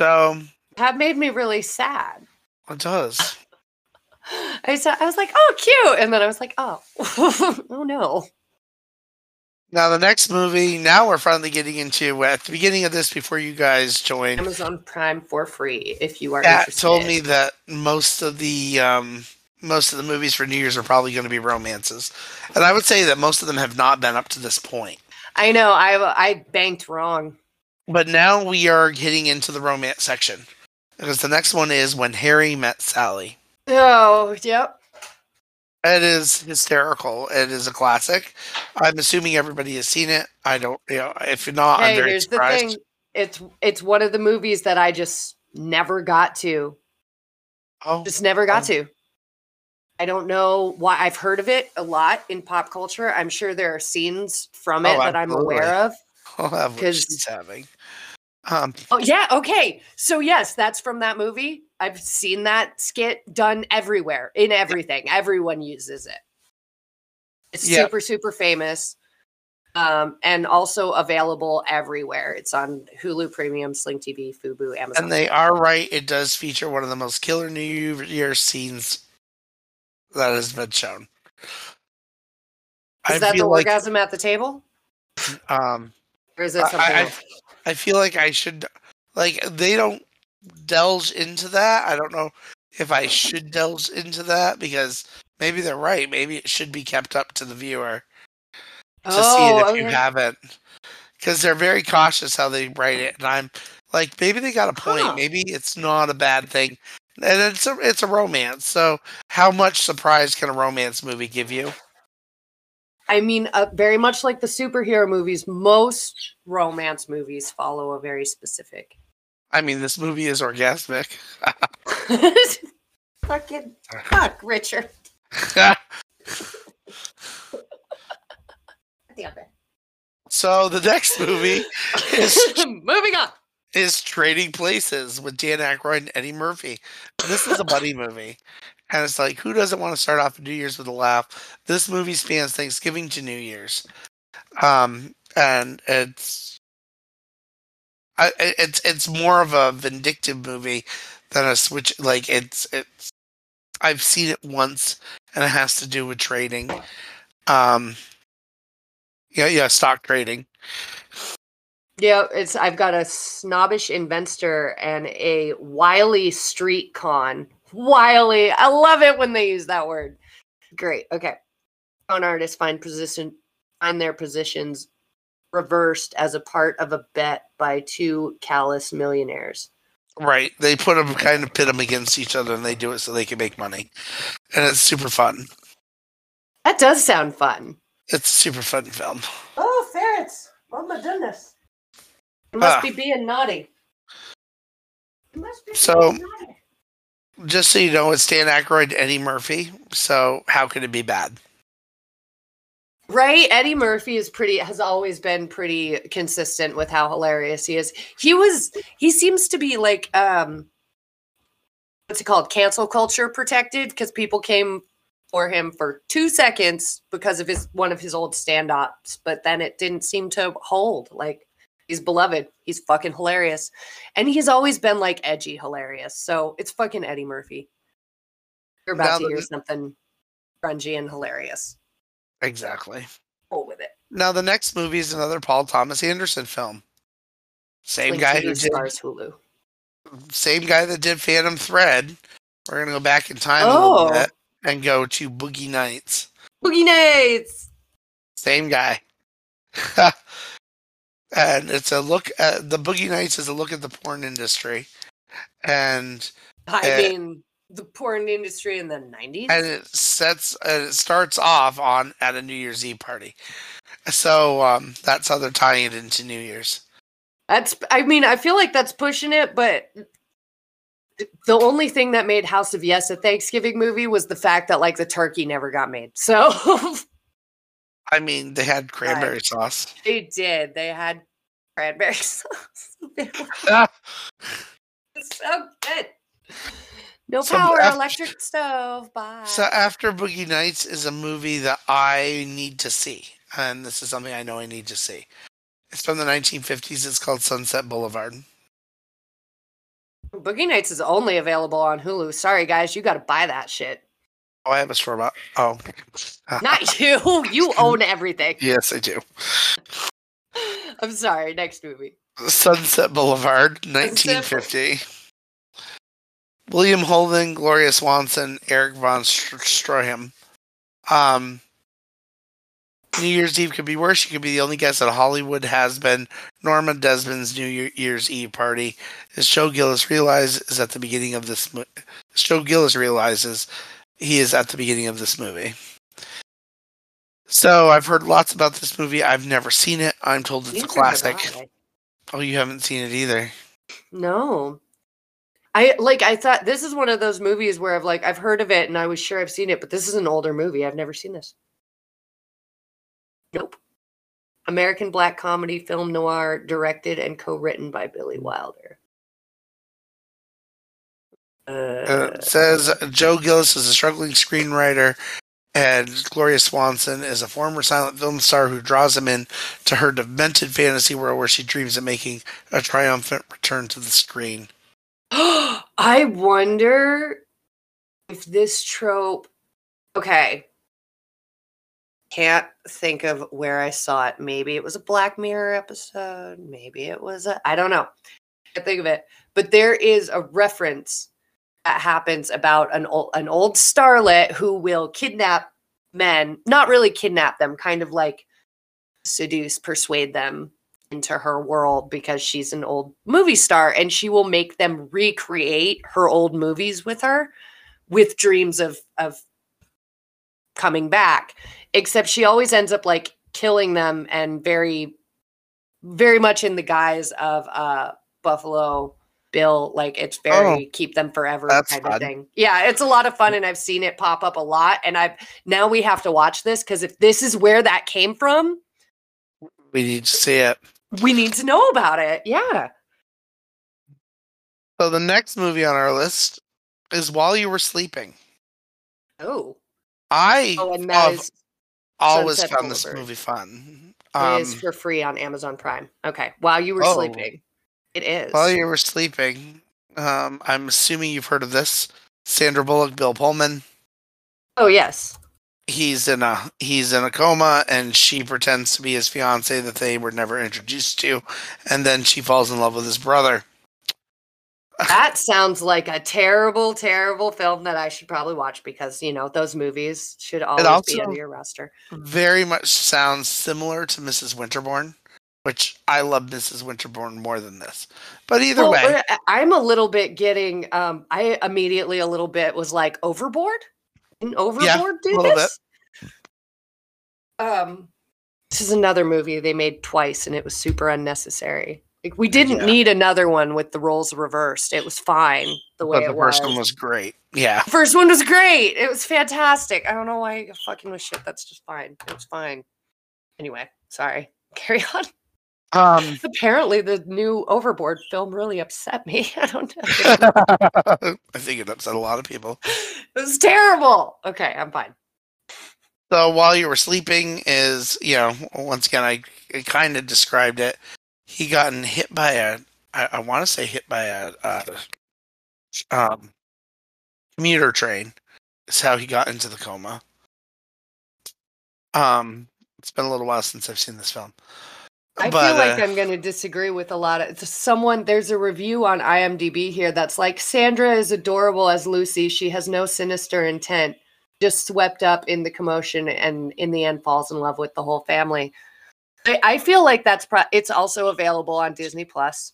So That made me really sad. it does. I saw, I was like, oh, cute. And then I was like, oh, oh no. Now the next movie. Now we're finally getting into at the beginning of this. Before you guys join. Amazon Prime for free if you are interested. told me that most of the um, most of the movies for New Year's are probably going to be romances, and I would say that most of them have not been up to this point. I know. I I banked wrong. But now we are getting into the romance section because the next one is when Harry met Sally. Oh, yep. It is hysterical. It is a classic. I'm assuming everybody has seen it. I don't, you know, if you're not, I'm very here's the thing. It's it's one of the movies that I just never got to. Oh, Just never got Oh. to. I don't know why. I've heard of it a lot in pop culture. I'm sure there are scenes from it Oh, that I'm aware of. Oh, I'll have what 'cause- she's having. Um, Oh yeah, okay. So yes, that's from that movie. I've seen that skit done everywhere in everything. Everyone uses it. It's Yeah. super super famous. Um, and also available everywhere. It's on Hulu Premium, Sling TV, Fubo, Amazon. and they are right. It does feature one of the most killer New Year scenes that has been shown. Is that the like, orgasm at the table? um, Or is it I- something I- else? I feel like I should like they don't delve into that. I don't know if I should delve into that because maybe they're right. Maybe it should be kept up to the viewer to see it oh, if you Oh, okay. haven't. Because they're very cautious how they write it, and I'm like, maybe they got a point. Huh. Maybe it's not a bad thing, and it's a it's a romance. So, how much surprise can a romance movie give you? I mean, uh, very much like the superhero movies, most romance movies follow a very specific. I mean, this movie is orgasmic. Fucking fuck, Richard. Damn it. so the next movie is Moving on. is Trading Places with Dan Aykroyd and Eddie Murphy. This is a buddy movie. And it's like, who doesn't want to start off New Year's with a laugh? This movie spans Thanksgiving to New Year's. Um, and it's I, it's it's more of a vindictive movie than a switch like it's it's I've seen it once and it has to do with trading. Um yeah, yeah, stock trading. Yeah, it's I've got a snobbish investor and a wily street con. Wily. I love it when they use that word. Great. Okay. Con artists find position find their positions reversed as a part of a bet by two callous millionaires. Right. They put them kind of pit them against each other and they do it so they can make money. And it's super fun. That does sound fun. It's a super fun film. Oh, ferrets. Oh my goodness. It must Ah. be being naughty. It must be So- being naughty. Just so you know, it's Dan Aykroyd Eddie Murphy. So how could it be bad? Right, Eddie Murphy is pretty has always been pretty consistent with how hilarious he is. He was he seems to be like um what's it called? Cancel culture protected because people came for him for 2 seconds because of his one of his old stand-ups, but then it didn't seem to hold. Like he's beloved. He's fucking hilarious. And he's always been like edgy hilarious. So it's fucking Eddie Murphy. You're Now about to hear the- something grungy and hilarious. Exactly. Roll with it. Now the next movie is another Paul Thomas Anderson film. Same Link guy who did Hulu. same guy that did Phantom Thread. We're gonna go back in time a Oh. little bit and go to Boogie Nights. Boogie Nights. Same guy. and it's a look at the Boogie Nights is a look at the porn industry. And I Uh, mean, the porn industry in the nineties. and it sets and it starts off on at a New Year's Eve party. So um that's how they're tying it into New Year's. That's. I mean, I feel like that's pushing it, but the only thing that made House of Yes a Thanksgiving movie was the fact that like the turkey never got made. So I mean they had cranberry sauce. they did. They had cranberry sauce. It was so good. No So power, after- electric stove. Bye. So after Boogie Nights is a movie that I need to see, and this is something I know I need to see. It's from the 1950s. It's called Sunset Boulevard. Boogie Nights is only available on Hulu. Sorry, guys, you got to buy that shit. Oh, I have a store bought. Oh, Not you. You own everything. yes, I do. I'm sorry. Next movie. Sunset Boulevard, 1950. William Holden, Gloria Swanson, Eric von Str- Stroheim. Um, New Year's Eve could be worse. You could be the only guest at Hollywood has been Norma Desmond's New Year- Year's Eve party. As Joe Gillis realizes at the beginning of this, Joe Gillis realizes he is at the beginning of this movie. So I've heard lots about this movie. I've never seen it. I'm told it's a classic. Oh, you haven't seen it either. No. I like I thought this is one of those movies where I've like I've heard of it and I was sure I've seen it, but this is an older movie. I've never seen this. Nope. American black comedy film noir directed and co-written by Billy Wilder. Uh, says Joe Gillis is a struggling screenwriter, and Gloria Swanson is a former silent film star who draws him in to her demented fantasy world where she dreams of making a triumphant return to the screen. I wonder if this trope. Okay. Can't think of where I saw it. Maybe it was a Black Mirror episode. Maybe it was a. I don't know. Can't think of it. But there is a reference that happens about an old an old starlet who will kidnap men. Not really kidnap them. Kind of like seduce, persuade them into her world because she's an old movie star and she will make them recreate her old movies with her with dreams of of coming back except she always ends up like killing them and very very much in the guise of uh buffalo bill like it's very keep them forever Oh, kind fun. of thing yeah it's a lot of fun and i've seen it pop up a lot and i've now we have to watch this because if this is where that came from We need to see it. we need to know about it yeah So the next movie on our list is While You Were Sleeping. oh I Oh, and that have always Sunset found this movie fun. it Um, is for free on Amazon Prime. Okay, while you were Oh. sleeping, it is. While you were sleeping, um, I'm assuming you've heard of this. Sandra Bullock, Bill Pullman. oh yes, He's in a he's in a coma, and she pretends to be his fiance that they were never introduced to, and then she falls in love with his brother. that sounds like a terrible, terrible film that I should probably watch because you know those movies should always be also- on your roster. Very much sounds similar to Mrs. Winterbourne, which I love Mrs. Winterbourne more than this. But either Well, way, uh, I'm a little bit getting. Um, I immediately a little bit was like Overboard. And Overboard did little this. Um, this is another movie they made twice, and it was super unnecessary. Like we didn't Yeah. need another one with the roles reversed. It was fine the way but the it was. first one was great. Yeah. The first one was great. It was fantastic. I don't know why you're fucking with shit. That's just fine. It was fine. Anyway, sorry. Carry on. Um, Apparently, the new Overboard film really upset me. I don't know. I think it upset a lot of people. it was terrible. Okay, I'm fine. So while you were sleeping is, you know, once again, I, I kind of described it. He gotten hit by a, I, I want to say hit by a, uh, um, commuter train. Is how he got into the coma. Um, it's been a little while since I've seen this film. I But, feel like uh, I'm going to disagree with a lot of someone. There's a review on IMDb here that's like Sandra is adorable as Lucy. She has no sinister intent, just swept up in the commotion, and in the end falls in love with the whole family. I, I feel like that's pro- it's also available on Disney Plus.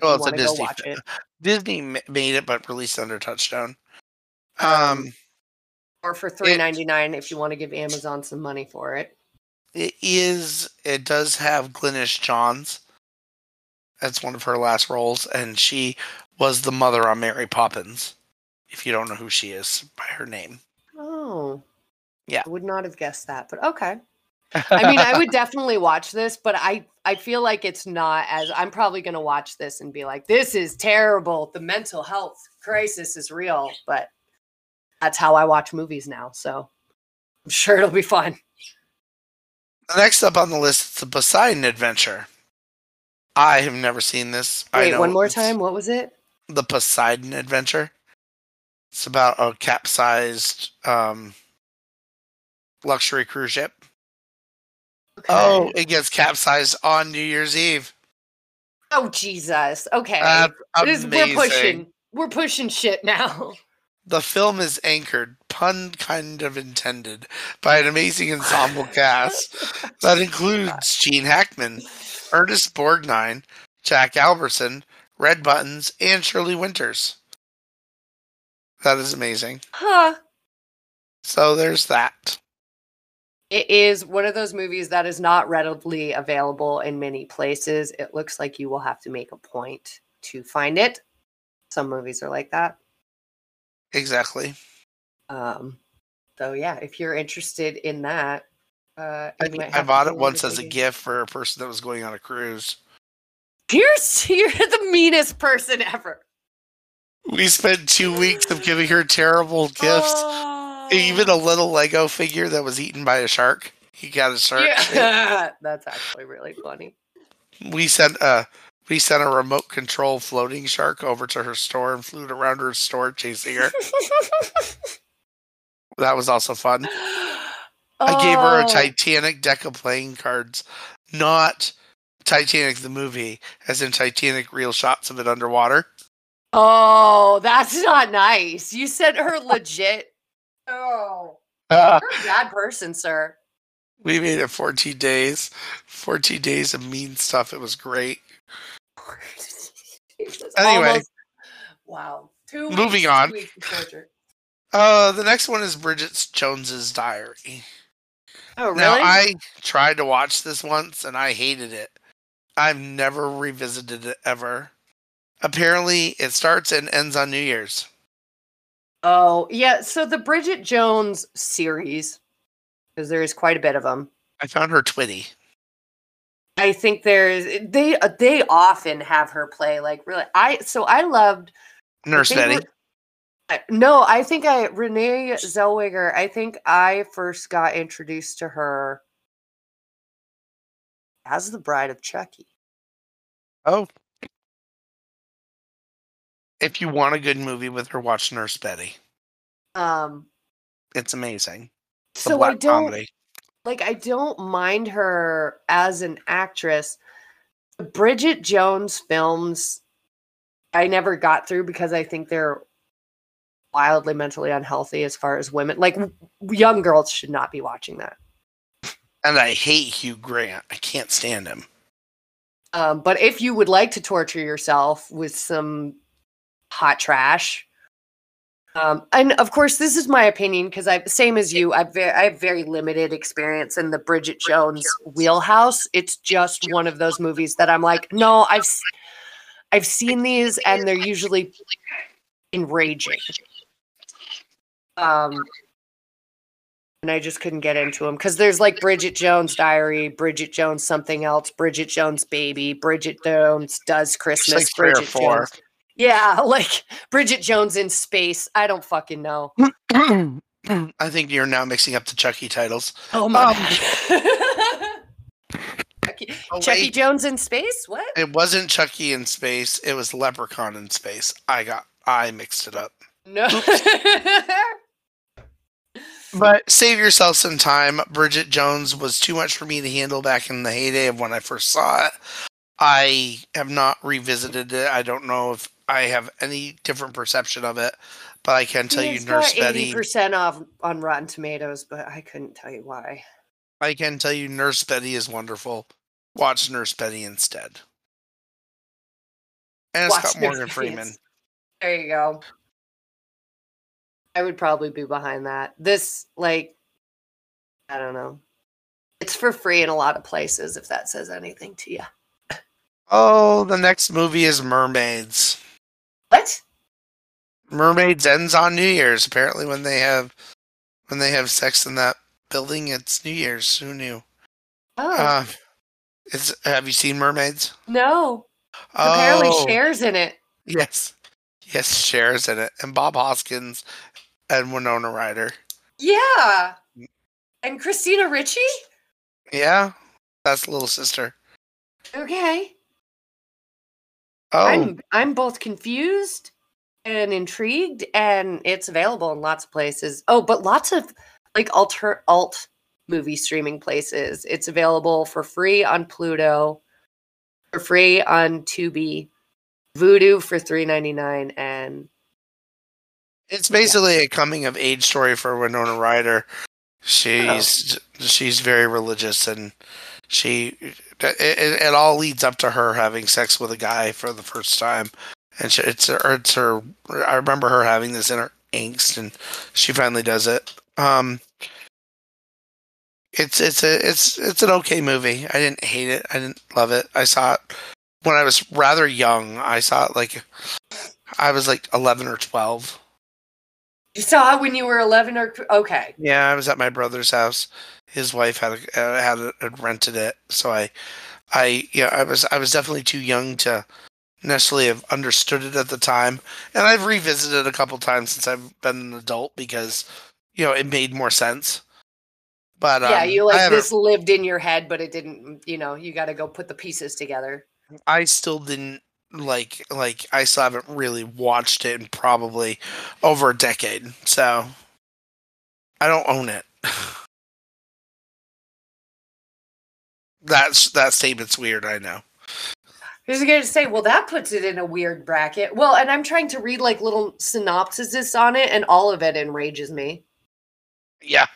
Well, it's a Disney watch it. Disney made it, but released under Touchstone. Um, Um, or for three ninety nine if you want to give Amazon some money for it. It is. It does have Glynis Johns. That's one of her last roles, and she was the mother on Mary Poppins. If you don't know who she is by her name, Oh, Yeah. I would not have guessed that, but okay. I mean, I would definitely watch this, but I I feel like it's not as I'm probably going to watch this and be like, this is terrible. The mental health crisis is real, but that's how I watch movies now. So I'm sure it'll be fun. Next up on the list is the Poseidon Adventure. I have never seen this. Wait, one more time. What was it? the Poseidon Adventure. It's about a capsized um, luxury cruise ship. Oh, it gets capsized on New Year's Eve. Oh Jesus. Okay. We're pushing. We're pushing shit now. The film is anchored, pun kind of intended, by an amazing ensemble cast that includes Gene Hackman, Ernest Borgnine, Jack Albertson, Red Buttons, and Shelley Winters. That is amazing. Huh. So there's that. It is one of those movies that is not readily available in many places. It looks like you will have to make a point to find it. Some movies are like that. Exactly. Um, so yeah, if you're interested in that, uh, I, I bought it once as a gift for a person that was going on a cruise. You're you're the meanest person ever. We spent two weeks of giving her terrible gifts. Even a little Lego figure that was eaten by a shark. He got a shark. yeah, that's actually really funny. We sent a we sent a remote control floating shark over to her store and flew it around her store chasing her. That was also fun. I gave her a Oh, Titanic deck of playing cards, not Titanic the movie, as in Titanic real shots of it underwater. Oh, that's not nice. You sent her legit. Oh, Uh, you're a bad person, sir. we made it 14 days. 14 days of mean stuff. It was great. Jesus, Anyway. almost- wow. Two Moving weeks- on. Uh, the next one is Bridget Jones's Diary. Oh, really? Now I tried to watch this once and I hated it. I've never revisited it ever. Apparently, it starts and ends on New Year's. oh, yeah. So the Bridget Jones series, because there is quite a bit of them. I found her twitty. I think there's they uh, they often have her play like really. I so I loved Nurse Betty. Re- No, I think I Renee Zellweger. I think I first got introduced to her as the Bride of Chucky. Oh. If you want a good movie with her, watch Nurse Betty. Um, It's amazing. So I don't comedy. Like. I don't mind her as an actress. Bridget Jones films, I never got through because I think they're wildly mentally unhealthy as far as women. Like young girls should not be watching that. And I hate Hugh Grant. I can't stand him. Um, but if you would like to torture yourself with some hot trash, um, and of course, this is my opinion because I, same as you, I've ve- I have very limited experience in the Bridget Jones wheelhouse. It's just one of those movies that I'm like, no, I've I've seen these, and they're usually enraging. Um, and I just couldn't get into them because there's like Bridget Jones Diary, Bridget Jones something else, Bridget Jones Baby, Bridget Jones Does Christmas, like Bridget four. Jones. Yeah, like Bridget Jones in space. I don't fucking know. I think you're now mixing up the Chucky titles. Oh my Um. Chucky, Oh, Chucky. Jones in space? What? It wasn't Chucky in space. It was Leprechaun in space. I got I mixed it up. No. But save yourself some time. Bridget Jones was too much for me to handle back in the heyday of when I first saw it. I have not revisited it. I don't know if I have any different perception of it, but I can tell you, Nurse Betty. 80% off on Rotten Tomatoes, but I couldn't tell you why. I can tell you, Nurse Betty is wonderful. Watch Nurse Betty instead. And it's Watch got Nurse Morgan Betty Freeman. There you go. I would probably be behind that. This, like, I don't know. It's for free in a lot of places, if that says anything to you. Oh, the next movie is Mermaids. What? Mermaids ends on New Year's. Apparently, when they have when they have sex in that building, it's New Year's. Who knew? Oh, Uh, it's have you seen Mermaids? no. Oh. Apparently, Cher's in it. Yes, yes, Cher's in it, and Bob Hoskins and Winona Ryder. Yeah. And Christina Ricci? Yeah, that's little sister. Okay. Oh, I'm I'm both confused and intrigued, and it's available in lots of places. Oh, but lots of like alter alt movie streaming places. It's available for free on Pluto, for free on Tubi, Vudu for three ninety nine, and it's basically a coming of age story for Winona Ryder. Oh. She's she's very religious and she it, it, it all leads up to her having sex with a guy for the first time. And she, it's her, it's her i remember her having this inner angst and she finally does it. Um it's it's a it's it's an okay movie. I didn't hate it. I didn't love it. I saw it when i was rather young. I saw it like i was like 11 or 12 you saw it when you were eleven or okay. yeah i was at my brother's house his wife had a, uh, had, a, had rented it so i i yeah i was i was definitely too young to necessarily have understood it at the time. And I've revisited it a couple times since I've been an adult because, you know, it made more sense. But um, yeah, you like this lived in your head, but it didn't. You know, you got to go put the pieces together. I still didn't like like I still haven't really watched it in probably over a decade. So I don't own it. That's that statement's weird, I know. I was going to say, well, that puts it in a weird bracket. Well, and I'm trying to read like little synopsises on it, and all of it enrages me. Yeah.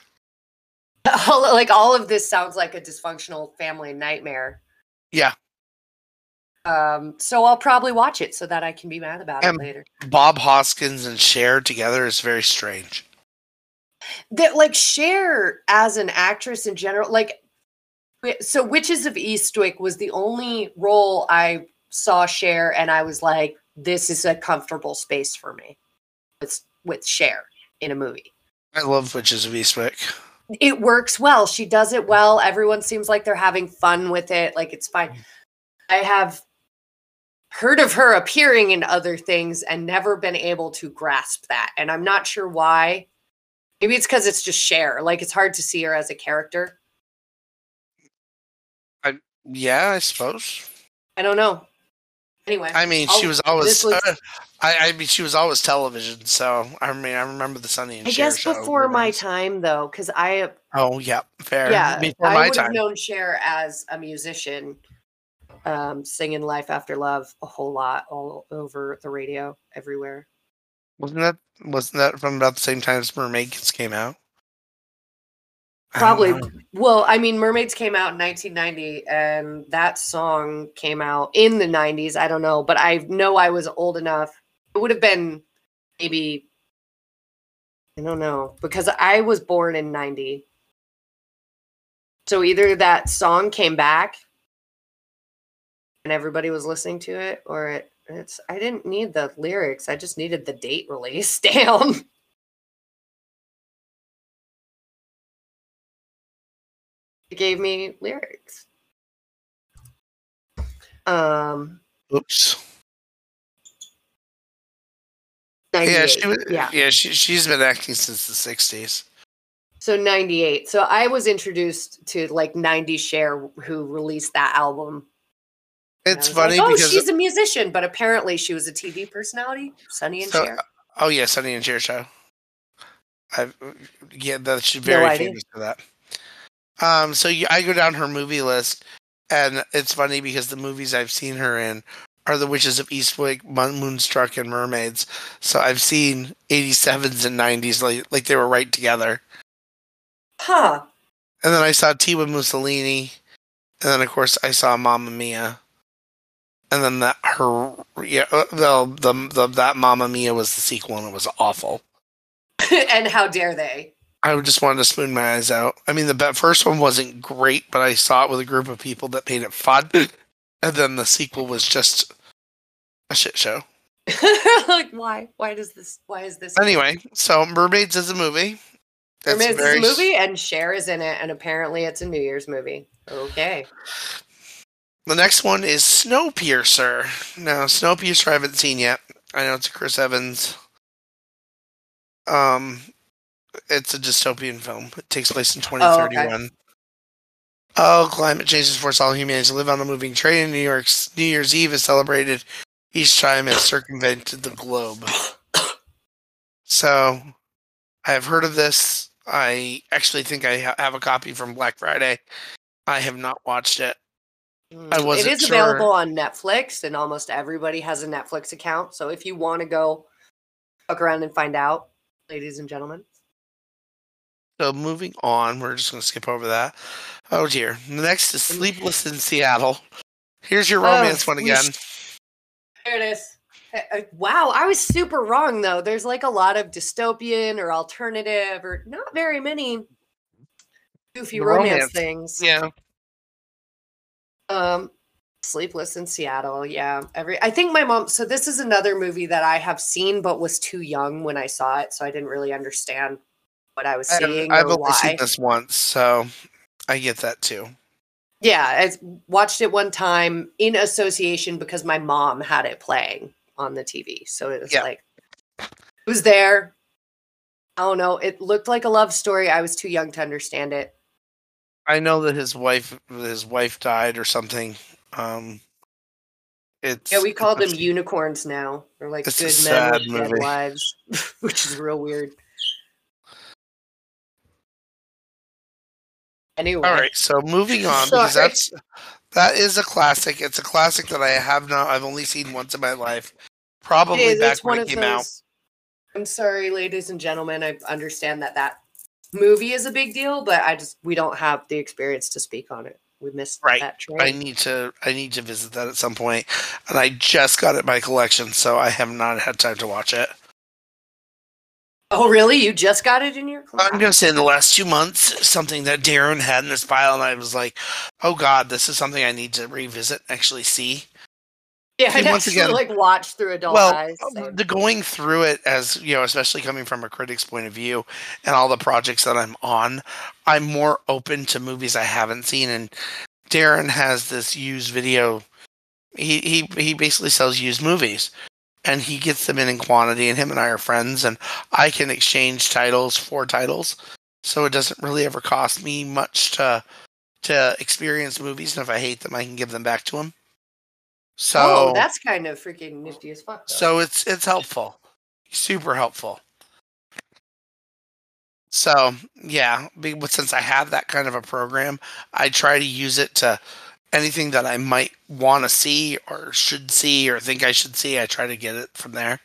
All, like all of this sounds like a dysfunctional family nightmare. Yeah. Um, so I'll probably watch it so that I can be mad about Um, it later. Bob Hoskins and Cher together is very strange. That like Cher as an actress in general, like so Witches of Eastwick was the only role I saw Cher and I was like, this is a comfortable space for me. With with Cher in a movie. I love Witches of Eastwick. It works well. She does it well. Everyone seems like they're having fun with it. Like it's fine. Mm. I have heard of her appearing in other things and never been able to grasp that. And I'm not sure why. Maybe it's because it's just Cher. Like it's hard to see her as a character. Yeah, I suppose. I don't know. Anyway, I mean, she I'll- was always. uh, I, I mean, she was always television. So I mean, I remember the Sonny and I Cher guess show before my time though, because I Oh yeah, fair. yeah before I my would have known Cher as a musician, um, singing "Life After Love" a whole lot, all over the radio, everywhere. Wasn't that wasn't that from about the same time as Mermaids came out? I Probably. know. Well, I mean, Mermaids came out in 1990, and that song came out in the 90s. I don't know, but I know I was old enough. It would have been maybe, I don't know, because I was born in 90. So either that song came back and everybody was listening to it, or it, it's, I didn't need the lyrics. I just needed the date release down. Gave me lyrics. Um, Oops. Yeah, she was. yeah. Yeah, she she's been acting since the '60s. So 98. So I was introduced to like 90 Cher who released that album. It's funny like, oh, because she's a musician, but apparently she was a TV personality. Sonny and So, Cher. Oh yeah, Sonny and Cher show. I yeah, that she's very idea. famous for that. Um, so you, I go down her movie list, and it's funny because the movies I've seen her in are The Witches of Eastwick, Moon- Moonstruck, and Mermaids. So I've seen 87s and 90s like like they were right together. Huh. And then I saw Tea with Mussolini, and then of course I saw Mamma Mia. And then that her yeah uh, the, the the that Mamma Mia was the sequel and it was awful. and how dare they? I just wanted to spoon my eyes out. I mean, the first one wasn't great, but I saw it with a group of people that made it fun. and then the sequel was just a shit show. like why? Why does this why is this Anyway, so Mermaids is a movie. It's Mermaids is a movie and Cher is in it, and apparently it's a New Year's movie. Okay. The next one is Snowpiercer. Now, Snowpiercer I haven't seen yet. I know it's a Chris Evans. Um, it's a dystopian film. It takes place in 2031. Oh, climate change has forced all humanity to live on a moving train. New York's New Year's Eve is celebrated each time has circumvented the globe. So I have heard of this. I actually think I ha- have a copy from Black Friday. I have not watched it. I Mm, wasn't It is sure. available on Netflix, and almost everybody has a Netflix account. So if you want to go look around and find out, ladies and gentlemen. So moving on, we're just going to skip over that. Oh dear. Next is Sleepless in Seattle. Here's your romance one we again. There it is. Uh, Wow, I was super wrong though. There's like a lot of dystopian or alternative, or not very many goofy romance, romance. things. Yeah. Um, Sleepless in Seattle. Yeah, every. I think my mom. So this is another movie that I have seen, but was too young when I saw it, so I didn't really understand what I was seeing I've only why. seen this once, so I get that too. Yeah, I watched it one time in association because my mom had it playing on the TV. So it was Yeah. like, it was there. I don't know. It looked like a love story. I was too young to understand it. I know that his wife his wife died or something. Um it's Yeah, we call them unicorns now. They're like good men sad with dead movie. wives, which is real weird. Anyway, All right, so moving on because that's that is a classic. It's a classic that I have not I've only seen once in my life. Probably is, back when one it came those. out. I'm sorry, ladies and gentlemen. I understand that that movie is a big deal, but I just we don't have the experience to speak on it. We missed Right. that train. I need to I need to visit that at some. And I just got it in my collection, so I have not had time to watch it. Oh, really? You just got it in your? I'm gonna say in the last two months, something that Darren had in his file, and I was like, "Oh God, this is something I need to revisit, and actually see." yeah, I once again- like watch through adult well, eyes. so- the going through it as you know, especially coming from a critic's point of view, and all the projects that I'm on, I'm more open to movies I haven't seen. And Darren has this used video. He he he basically sells used movies, and he gets them in in quantity. And him and I are friends, and I can exchange titles for titles, so it doesn't really ever cost me much to to experience movies. And if I hate them, I can give them back to him. So oh, that's kind of freaking nifty as fuck. though. so it's it's helpful, super helpful. So yeah, but since I have that kind of a program, I try to use it to anything that I might want to see or should see or think I should see. I try to get it from there.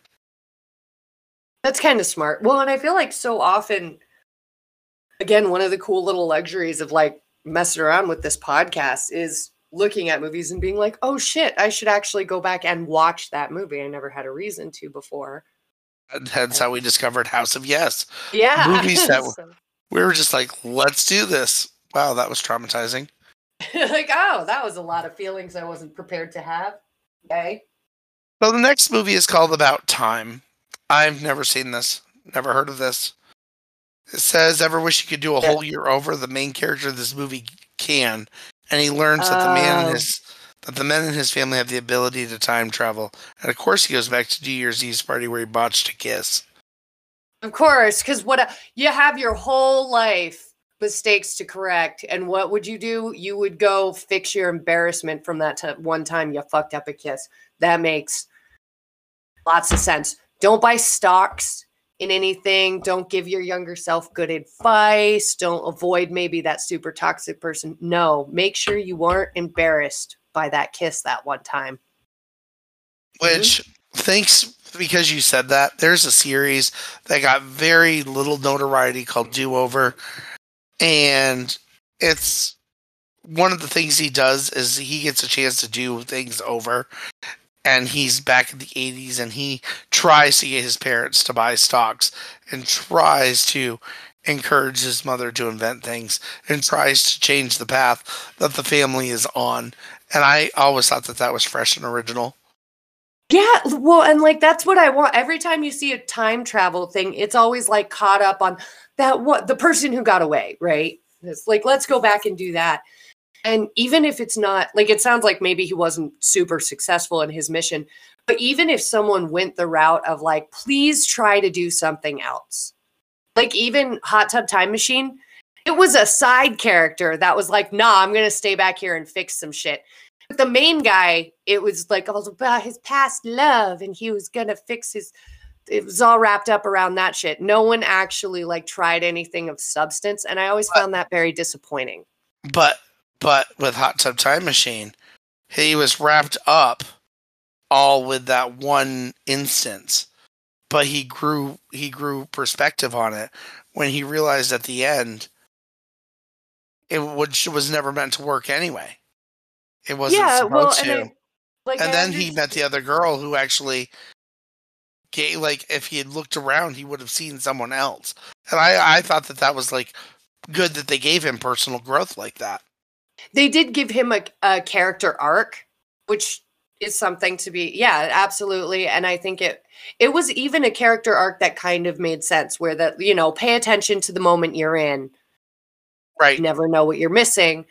That's kind of smart. Well, and I feel like so often, again, one of the cool little luxuries of like messing around with this podcast is looking at movies and being like, oh shit, I should actually go back and watch that movie. I never had a reason to before. And That's how we discovered House of Yes. Yeah. Movies that So- We were just like, let's do this. Wow, that was traumatizing. like, oh, that was a lot of feelings I wasn't prepared to have. Okay. So the next movie is called About Time. I've never seen this, never heard of this. It says, "Ever wish you could do a Yeah. whole year over?" The main character of this movie can, and he learns that the man and oh. his that the men in his family have the ability to time travel. And of course, he goes back to New Year's Eve's party where he botched a kiss. Of course, because what a- you have your whole life mistakes to correct, and what would you do? You would go fix your embarrassment from that ti- one time you fucked up a kiss. That makes lots of sense. Don't buy stocks in anything. Don't give your younger self good advice. Don't avoid maybe that super toxic person. No, make sure you weren't embarrassed by that kiss that one time. Which, mm-hmm. thanks because you said that. There's a series that got very little notoriety called Do Over, and it's one of the things he does is he gets a chance to do things over. And he's back in the 80s and he tries to get his parents to buy stocks and tries to encourage his mother to invent things and tries to change the path that the family is on. And I always thought that that was fresh and original. Yeah, well, and like that's what I want. Every time you see a time travel thing, it's always like caught up on that what the person who got away, right? It's like let's go back and do that. And even if it's not like it sounds like maybe he wasn't super successful in his mission, but even if someone went the route of like please try to do something else. Like even Hot Tub Time Machine, it was a side character that was like, "Nah, I'm going to stay back here and fix some shit." The main guy, it was like all about his past love and he was gonna fix his it was all wrapped up around that shit. No one actually like tried anything of substance. And I always But- found that very disappointing. But but with Hot Tub Time Machine, he was wrapped up all with that one instance. But he grew he grew perspective on it when he realized at the end it which was never meant to work anyway. It wasn't yeah, supposed well, to. and I, like and then he met the other girl who actually like if he had looked around he would have seen someone else. And i i thought that that was like good that they gave him personal growth like that. They did give him a, a character arc which is something to be yeah absolutely. And i think it it was even a character arc that kind of made sense where that you know pay attention to the moment you're in. Right. You never know what you're missing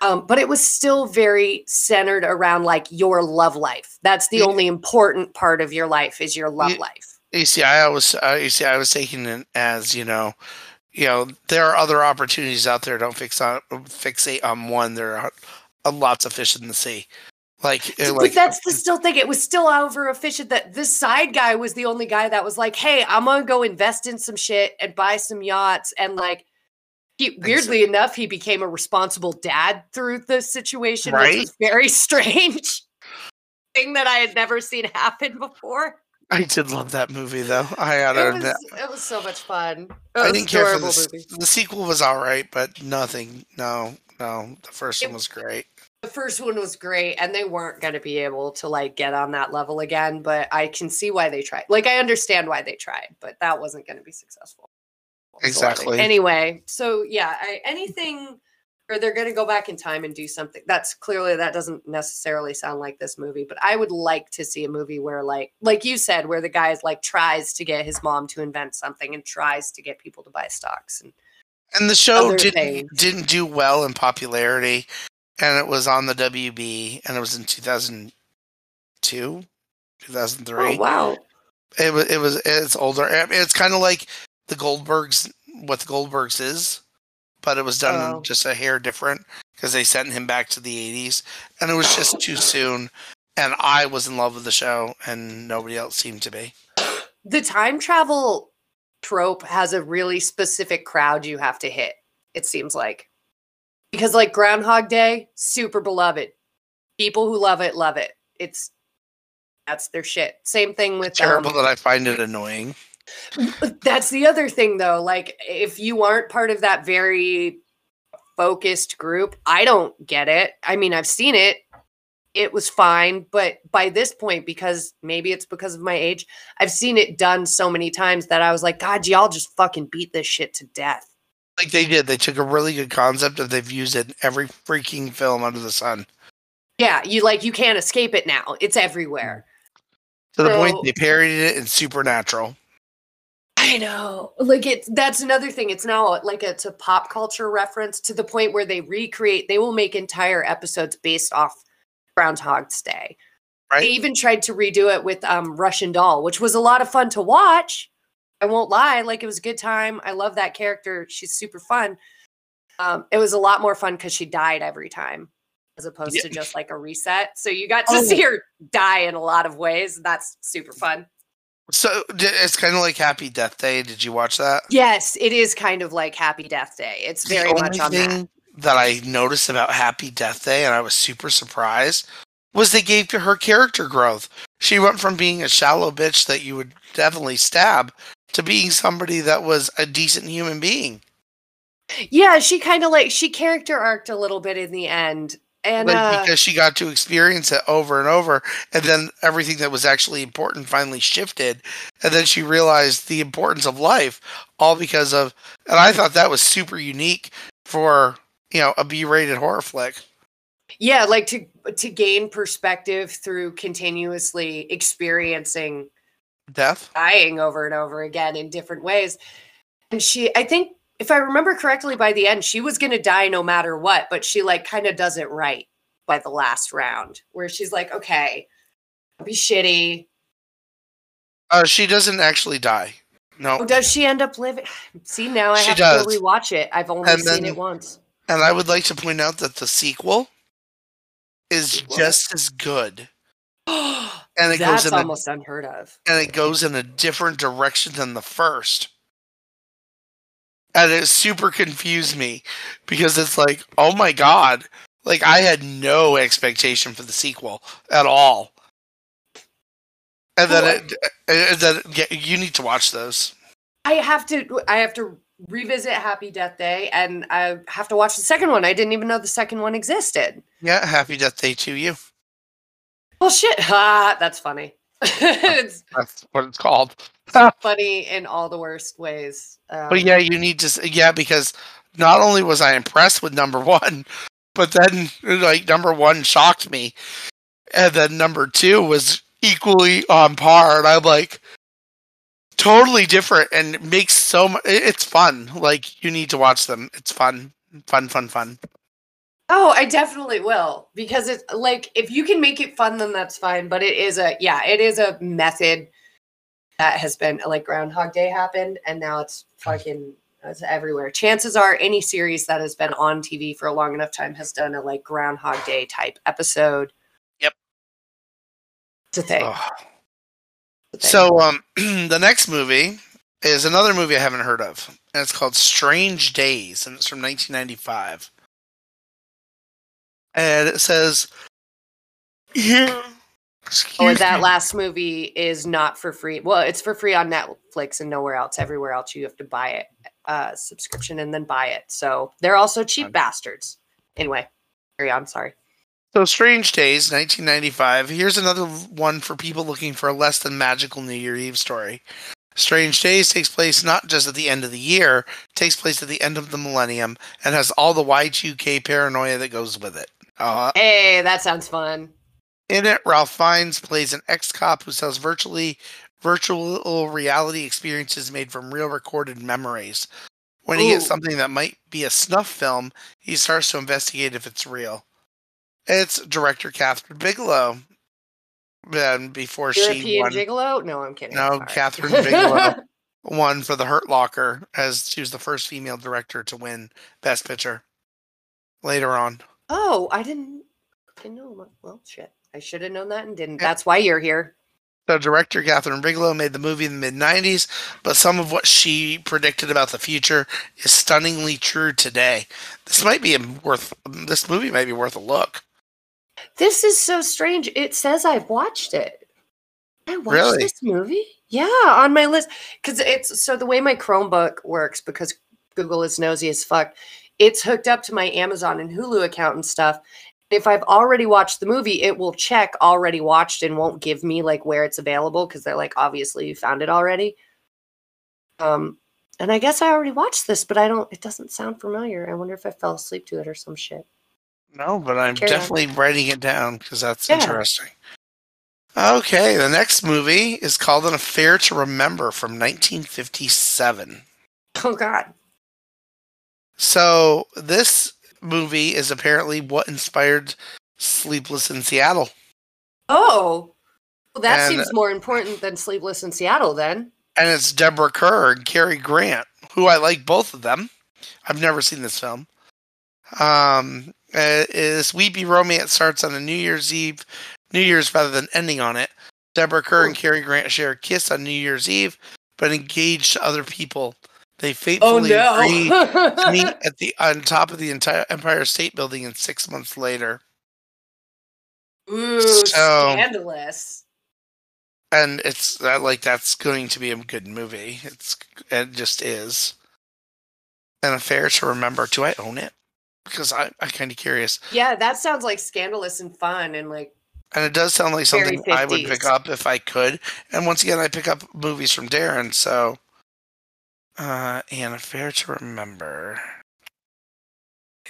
um, but it was still very centered around like your love life that's the Yeah. only important part of your life is your love Yeah. life you see i was uh, you see i was taking it as you know you know there are other opportunities out there don't fix on fixate on one there are lots of fish in the sea like uh, So- like but that's the still thing. It was still over efficient that this side guy was the only guy that was like, "Hey, I'm gonna go invest in some shit and buy some yachts." And like, he weirdly enough, he became a responsible dad through the situation, which Right? was very strange. Thing that I had never seen happen before. i did love that movie though i had It was, admit it was so much fun. I didn't care for the, movie. the sequel was all right but nothing no no the first It- one was great The first one was great, and they weren't going to be able to like get on that level again. But I can see why they tried. Like, I understand why they tried, but that wasn't going to be successful. Exactly. Anyway, so yeah, I, anything or they're going to go back in time and do something. That's clearly that doesn't necessarily sound like this movie, but I would like to see a movie where, like, like you said, where the guy is like tries to get his mom to invent something and tries to get people to buy stocks and And the show didn't things. didn't do well in popularity, and it was on the WB, and it was in two thousand two, two thousand three. oh wow, It was it was it's older. It's kind of like the Goldbergs, what the Goldbergs is, but it was done Oh. just a hair different because they sent him back to the eighties, and it was just too soon. And I was in love with the show, and nobody else seemed to be. the time travel trope has a really specific crowd you have to hit it seems like because like groundhog day super beloved people who love it love it it's that's their shit same thing with Terrible um, that I find it annoying. That's the other thing though like if you aren't part of that very focused group i don't get it. I mean i've seen it. It was fine but by this point because maybe it's because of my age i've seen it done so many times that i was like god y'all just fucking beat this shit to death. Like they did, they took a really good concept and they've used it in every freaking film under the sun. yeah you like you can't escape it now. It's everywhere. To the point they parodied it in Supernatural. I know. Like it's that's another thing. It's now like it's a pop culture reference to the point where they recreate, they will make entire episodes based off Groundhog's Day. Right. They even tried to redo it with um Russian Doll, which was a lot of fun to watch. I won't lie, like it was a good time. I love that character. She's super fun. Um, it was a lot more fun because she died every time, as opposed Yeah. to just like a reset. So you got to Oh. see her die in a lot of ways. That's super fun. So it's kind of like Happy Death Day. Did you watch that? Yes, it is kind of like Happy Death Day. It's The very much on that. thing that I noticed about Happy Death Day, and I was super surprised, was they gave to her character growth. She went from being a shallow bitch that you would definitely stab to being somebody that was a decent human being. Yeah, she kind of like she character arced a little bit in the end, and like, uh, because she got to experience it over and over and then everything that was actually important finally shifted and then she realized the importance of life all because of and i thought that was super unique for you know a b-rated horror flick yeah, like to to gain perspective through continuously experiencing death dying over and over again in different ways. And she, I think, if I remember correctly, by the end, she was going to die no matter what, but she like kind of does it right by the last round, where she's like, okay, be shitty. uh, she doesn't actually die no Oh, does she end up living? See, now I She have does. to rewatch it. I've only And seen then- it once. and i would like to point out that the sequel is just as good, and it That's goes in a, almost unheard of. and it goes in a different direction than the first. And it super confused me because it's like, oh my god, like I had no expectation for the sequel at all. And then it, and then yeah, you need to watch those. I have to I have to revisit Happy Death Day and I have to watch the second one. I didn't even know the second one existed. Yeah, happy Death Day to you. Well shit. Ah, that's funny. it's That's what it's called. funny in all the worst ways. Um, But yeah, you need to. Yeah, because not only was I impressed with number one, but then like number one shocked me, and then number two was equally on par. And I'm like, totally different, and it makes so much. It's fun. Like you need to watch them. It's fun, fun, fun, fun. Oh, I definitely will because it's like if you can make it fun, then that's fine. But it is a yeah, it is a method that has been like Groundhog Day happened, and now it's fucking it's everywhere. Chances are, any series that has been on TV for a long enough time has done a like Groundhog Day type episode. Yep. It's a thing. Ugh. It's a thing. So um, the next movie is another movie I haven't heard of, and it's called Strange Days, and it's from 1995. And it says, "Yeah." Excuse that me. last movie is not for free. Well, it's for free on Netflix and nowhere else. Everywhere else, you have to buy it, uh, subscription, and then buy it. So they're also cheap bastards. Anyway, carry on. Sorry. So Strange Days, 1995. Here's another one for people looking for a less than magical New Year Eve story. Strange Days takes place not just at the end of the year, takes place at the end of the millennium, and has all the Y2K paranoia that goes with it. Uh, Hey, that sounds fun. In it, Ralph Fiennes plays an ex-cop who sells virtually virtual reality experiences made from real recorded memories. When he gets something that might be a snuff film, he starts to investigate if it's real. It's director Kathryn Bigelow. And before she European won, Gigolo? No, I'm kidding. No, Sorry. Kathryn Bigelow. won for The Hurt Locker, as she was the first female director to win Best Picture. Later on, oh, I didn't. I know. Well, shit. I should have known that and didn't. That's why you're here. So director Kathryn Bigelow made the movie in the mid 90s, but some of what she predicted about the future is stunningly true today. This might be worth this movie might be worth a look. This is so strange. It says I've watched it. I watched Really? this movie? Yeah, on my list. Because it's so the way my Chromebook works, because Google is nosy as fuck, it's hooked up to my Amazon and Hulu account and stuff. If I've already watched the movie, it will check already watched and won't give me like where it's available because they're like, obviously you found it already. Um, and I guess I already watched this, but I don't, it doesn't sound familiar. I wonder if I fell asleep to it or some shit. No, but I'm Carry on. definitely writing it down because that's Yeah. interesting. Okay, the next movie is called An Affair to Remember from 1957. Oh, God. So this movie is apparently what inspired Sleepless in Seattle. Oh, well, that And- seems more important than Sleepless in Seattle. Then and it's Deborah Kerr and Cary Grant, who I like both of them. I've never seen this film. Um, uh, this weepy romance starts on a New Year's Eve, New Year's rather than ending on it. Deborah Kerr and. Cary Grant share a kiss on New Year's Eve, but engage to other people. They oh agree to no, meet at the on top of the entire Empire State Building, and six months later. ooh, So- scandalous. and it's that like that's going to be a good movie. It's it just is an affair to remember. Do I own it? Because I I'm kind of curious, Yeah, that sounds like scandalous and fun and like and it does sound like something I would pick up if I could. And once again, I pick up movies from Darren, so uh, an affair to remember.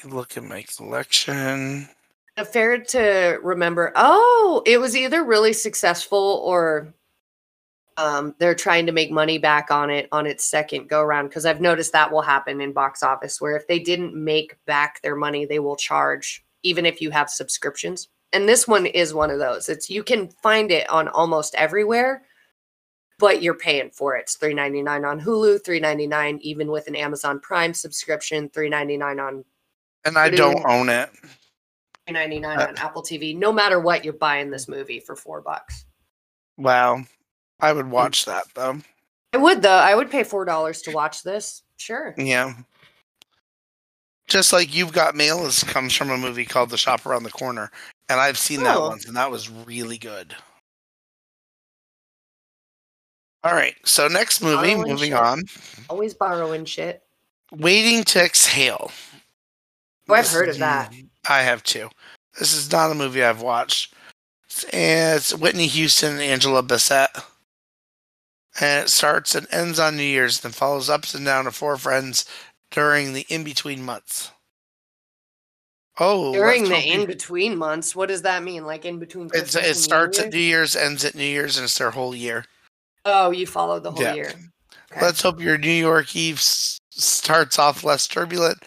Look at my collection. affair to remember. Oh, it was either really successful or um, they're trying to make money back on it on its second go round. Because I've noticed that will happen in box office where if they didn't make back their money, they will charge even if you have subscriptions. And this one is one of those. It's you can find it on almost everywhere, but you're paying for it. It's three ninety nine on Hulu, three ninety nine even with an Amazon Prime subscription, three ninety nine on And I Vudu. don't own it. $3.99 uh, on Apple TV. No matter what, you're buying this movie for four bucks. Wow. I would mm. watch that though. I would though. I would pay four dollars to watch this. Sure. Yeah. Just like You've Got Mail is comes from a movie called The Shop Around the Corner. And I've seen that Oh. once and that was really good. All right. So next movie, Borrowing moving shit. on. Always borrowing shit. Waiting to Exhale. Oh, I've heard of that. I have too. This is not a movie I've watched. It's, and it's Whitney Houston and Angela Bassett. And it starts and ends on New Year's, then follows ups and down of four friends during the in between months. Oh, During the in between months, what does that mean? Like in between it starts New at New Year's, ends at New Year's, and it's their whole year. Oh, you followed the whole Yeah. year. Okay. Let's hope your New York Eve s- starts off less turbulent,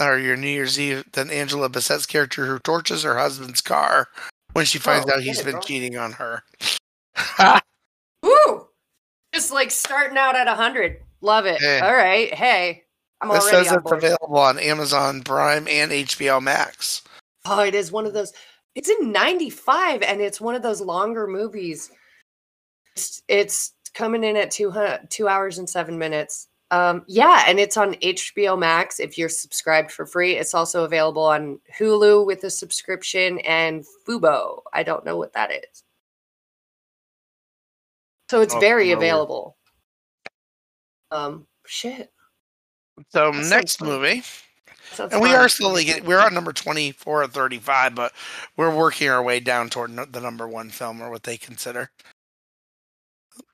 or your New Year's Eve than Angela Bassett's character who torches her husband's car when she finds Oh, out he's it, been bro. cheating on her. Woo! Just like starting out at hundred. Love it. Hey. All right. Hey, I'm This already says it's available on Amazon Prime and HBO Max. Oh, it is one of those. It's in '95, and it's one of those longer movies. It's, it's coming in at two two hours and seven minutes. Um, yeah, and it's on HBO Max if you're subscribed for free. It's also available on Hulu with a subscription and Fubo. I don't know what that is. So it's Oh, very available. Um, shit. So That next fun. movie, and we are slowly getting. We're on number twenty-four or thirty-five, but we're working our way down toward no- the number one film or what they consider.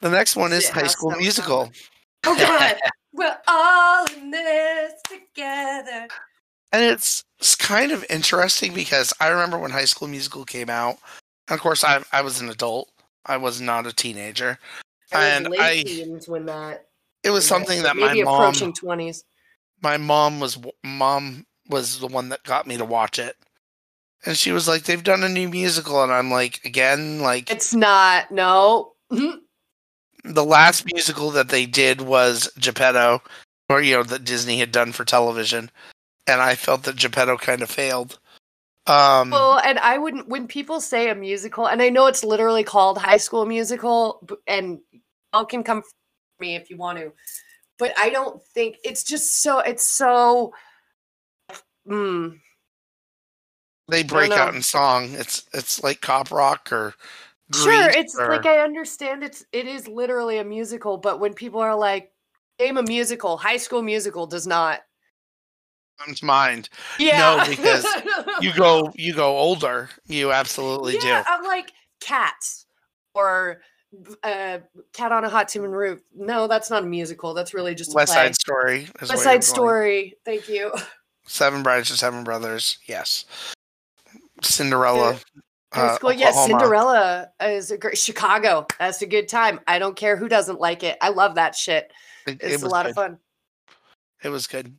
The next one is It High School Musical, Oh god, we're all in this together. and it's, it's kind of interesting because I remember when High School Musical came out. And of course, I I was an adult. I was not a teenager. I was And I- when that. It was something that my maybe mom approaching twenties. my mom was mom was the one that got me to watch it and she was like they've done a new musical and i'm like again like It's not. No. Mm-hmm. The last musical that they did was geppetto or you know that disney had done for television and i felt that geppetto kind of failed um Well, and I wouldn't. When people say a musical, and I know it's literally called High School Musical, and y'all can come for me if you want to, but I don't think it's just so. It's so. Mm, they break out in song it's it's like cop rock or Sure, it's or- like I understand it's it is literally a musical, but when people are like, "Name a musical," High School Musical does not. to mind Yeah, because you go you go older you absolutely yeah, do I'm like Cats or uh, Cat on a Hot Tin Roof. No, that's not a musical. That's really just a west play. side story West Side. Story. Thank you. Seven Brides and Seven Brothers. Yes. Cinderella. High uh, school, yes. Oklahoma. Cinderella is a great. Chicago. That's a good time. I don't care who doesn't like it. I love that shit. It, it It's a lot good. of fun. It was good.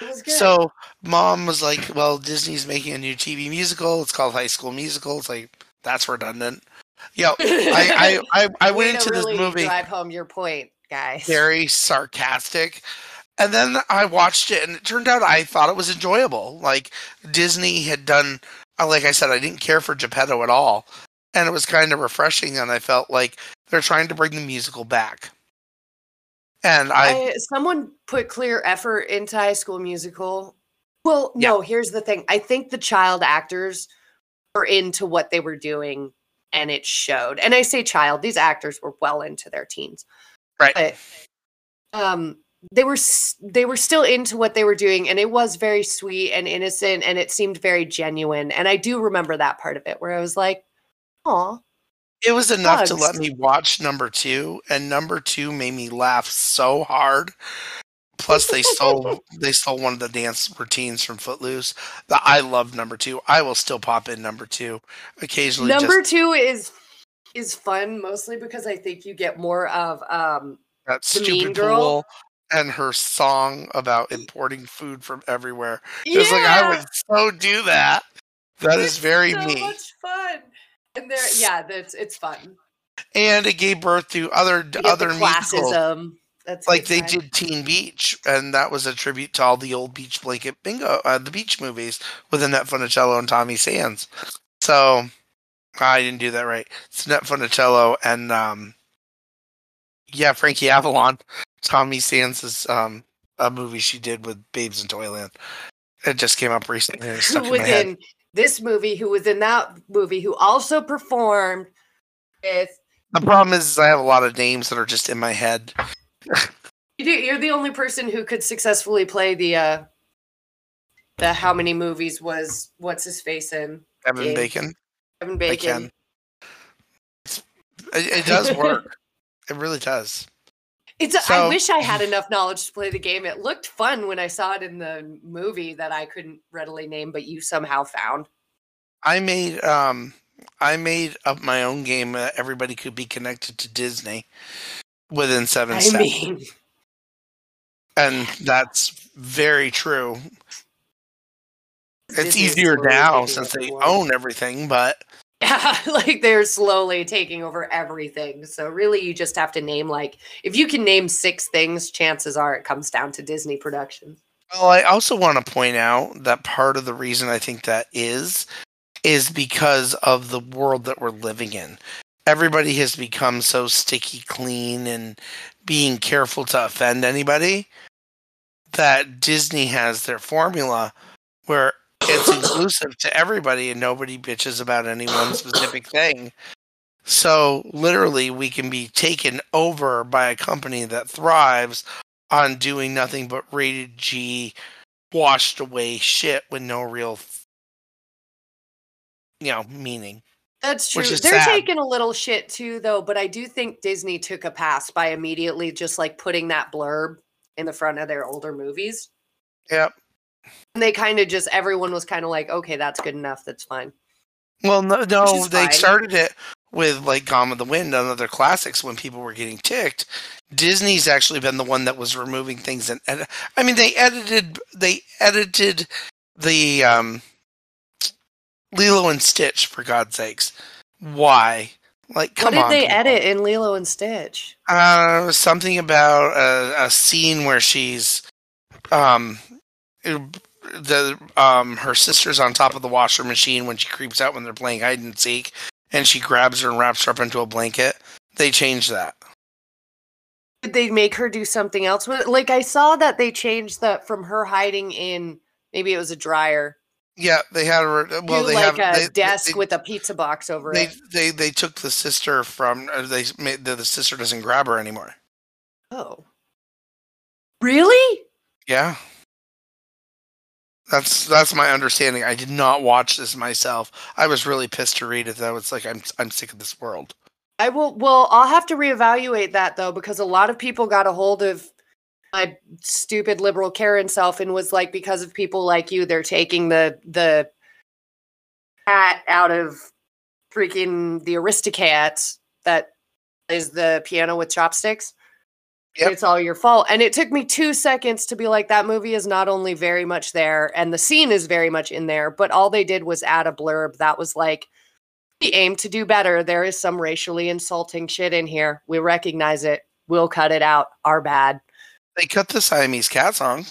It was good. So mom was like, "Well, Disney's making a new TV musical. It's called High School Musical." It's like that's redundant. Yo, I I I, I went to into really this movie Drive home your point, guys. very sarcastic, and then I watched it, and it turned out I thought it was enjoyable. Like Disney had done, like I said, I didn't care for Geppetto at all, and it was kind of refreshing. And I felt like they're trying to bring the musical back. And I, I, someone put clear effort into High School Musical. Well, Yeah. no. Here's the thing. I think the child actors were into what they were doing, and it showed. And I say child; these actors were well into their teens. Right. But um, they were they were still into what they were doing, and it was very sweet and innocent, and it seemed very genuine. And I do remember that part of it where I was like, "Oh, it was enough to let me watch number two, and number two made me laugh so hard. Plus, they stole they stole one of the dance routines from Footloose. That I love number two. I will still pop in number two occasionally. number just two is is fun mostly because I think you get more of um that the Mean Girl. pool and her song about importing food from everywhere. It's like I would so do that. That is It's very so me. much fun. And there, yeah, that's it's fun. And it gave birth to other other classism. That's like they time. did Teen Beach, and that was a tribute to all the old beach blanket bingo, uh, the beach movies with Annette Funicello and Tommy Sands. So I didn't do that right. It's Annette Funicello and um, yeah, Frankie Avalon. Tommy Sands is um a movie she did with Babes in Toyland. It just came up recently. Who in was head. in this movie, who was in that movie, who also performed with. The problem is, I have a lot of names that are just in my head. You do, you're the only person who could successfully play the uh the how many movies was what's his face in Kevin Yeah. Bacon. Kevin Bacon. It, it does work. it really does. It's. I So- wish I had enough knowledge to play the game. It looked fun when I saw it in the movie that I couldn't readily name, but you somehow found. I made um I made up my own game that everybody could be connected to Disney within seven I steps. mean, and that's very true. It's Disney's easier now since they own everything, but like they're slowly taking over everything. So really, you just have to name like if you can name six things, chances are it comes down to Disney Productions. well, I also want to point out that part of the reason I think that is is because of the world that we're living in. Everybody has become so sticky clean and being careful to offend anybody that Disney has their formula where it's inclusive to everybody and nobody bitches about any one specific thing. So literally we can be taken over by a company that thrives on doing nothing but rated G washed away shit with no real you know meaning. That's true. They're sad. taking a little shit too, though. But I do think Disney took a pass by immediately just like putting that blurb in the front of their older movies. Yep. And they kind of just everyone was kind of like, okay, that's good enough. That's fine. Well, no, no, they fine. started it with like Gone with the Wind and other classics when people were getting ticked. Disney's actually been the one that was removing things and, I mean they edited they edited the um Lilo and Stitch for God's sakes. Why? Like come on. what did they people. edit in Lilo and Stitch? Uh, something about a, a scene where she's, um, the um her sister's on top of the washer machine when she creeps out when they're playing hide and seek, and she grabs her and wraps her up into a blanket. They changed that. Did they make her do something else with it? Like I saw that they changed that from her hiding in maybe it was a dryer Yeah, they had her. Well, they like have a they, desk they, with a pizza box over They, it. they they took the sister from. uh, They made the, the sister doesn't grab her anymore. Oh, really? Yeah. That's that's my understanding. I did not watch this myself. I was really pissed to read it. That was like I'm I'm sick of this world. I will. Well, I'll have to reevaluate that though, because a lot of people got a hold of my stupid liberal Karen self and was like, because of people like you, they're taking the the cat out of freaking the Aristocats that is the piano with chopsticks. Yep. It's all your fault. And it took me two seconds to be like, that movie is not only very much there and the scene is very much in there, but all they did was add a blurb that was like, we aim to do better. There is some racially insulting shit in here. We recognize it. We'll cut it out. Our bad. They cut the Siamese cat song.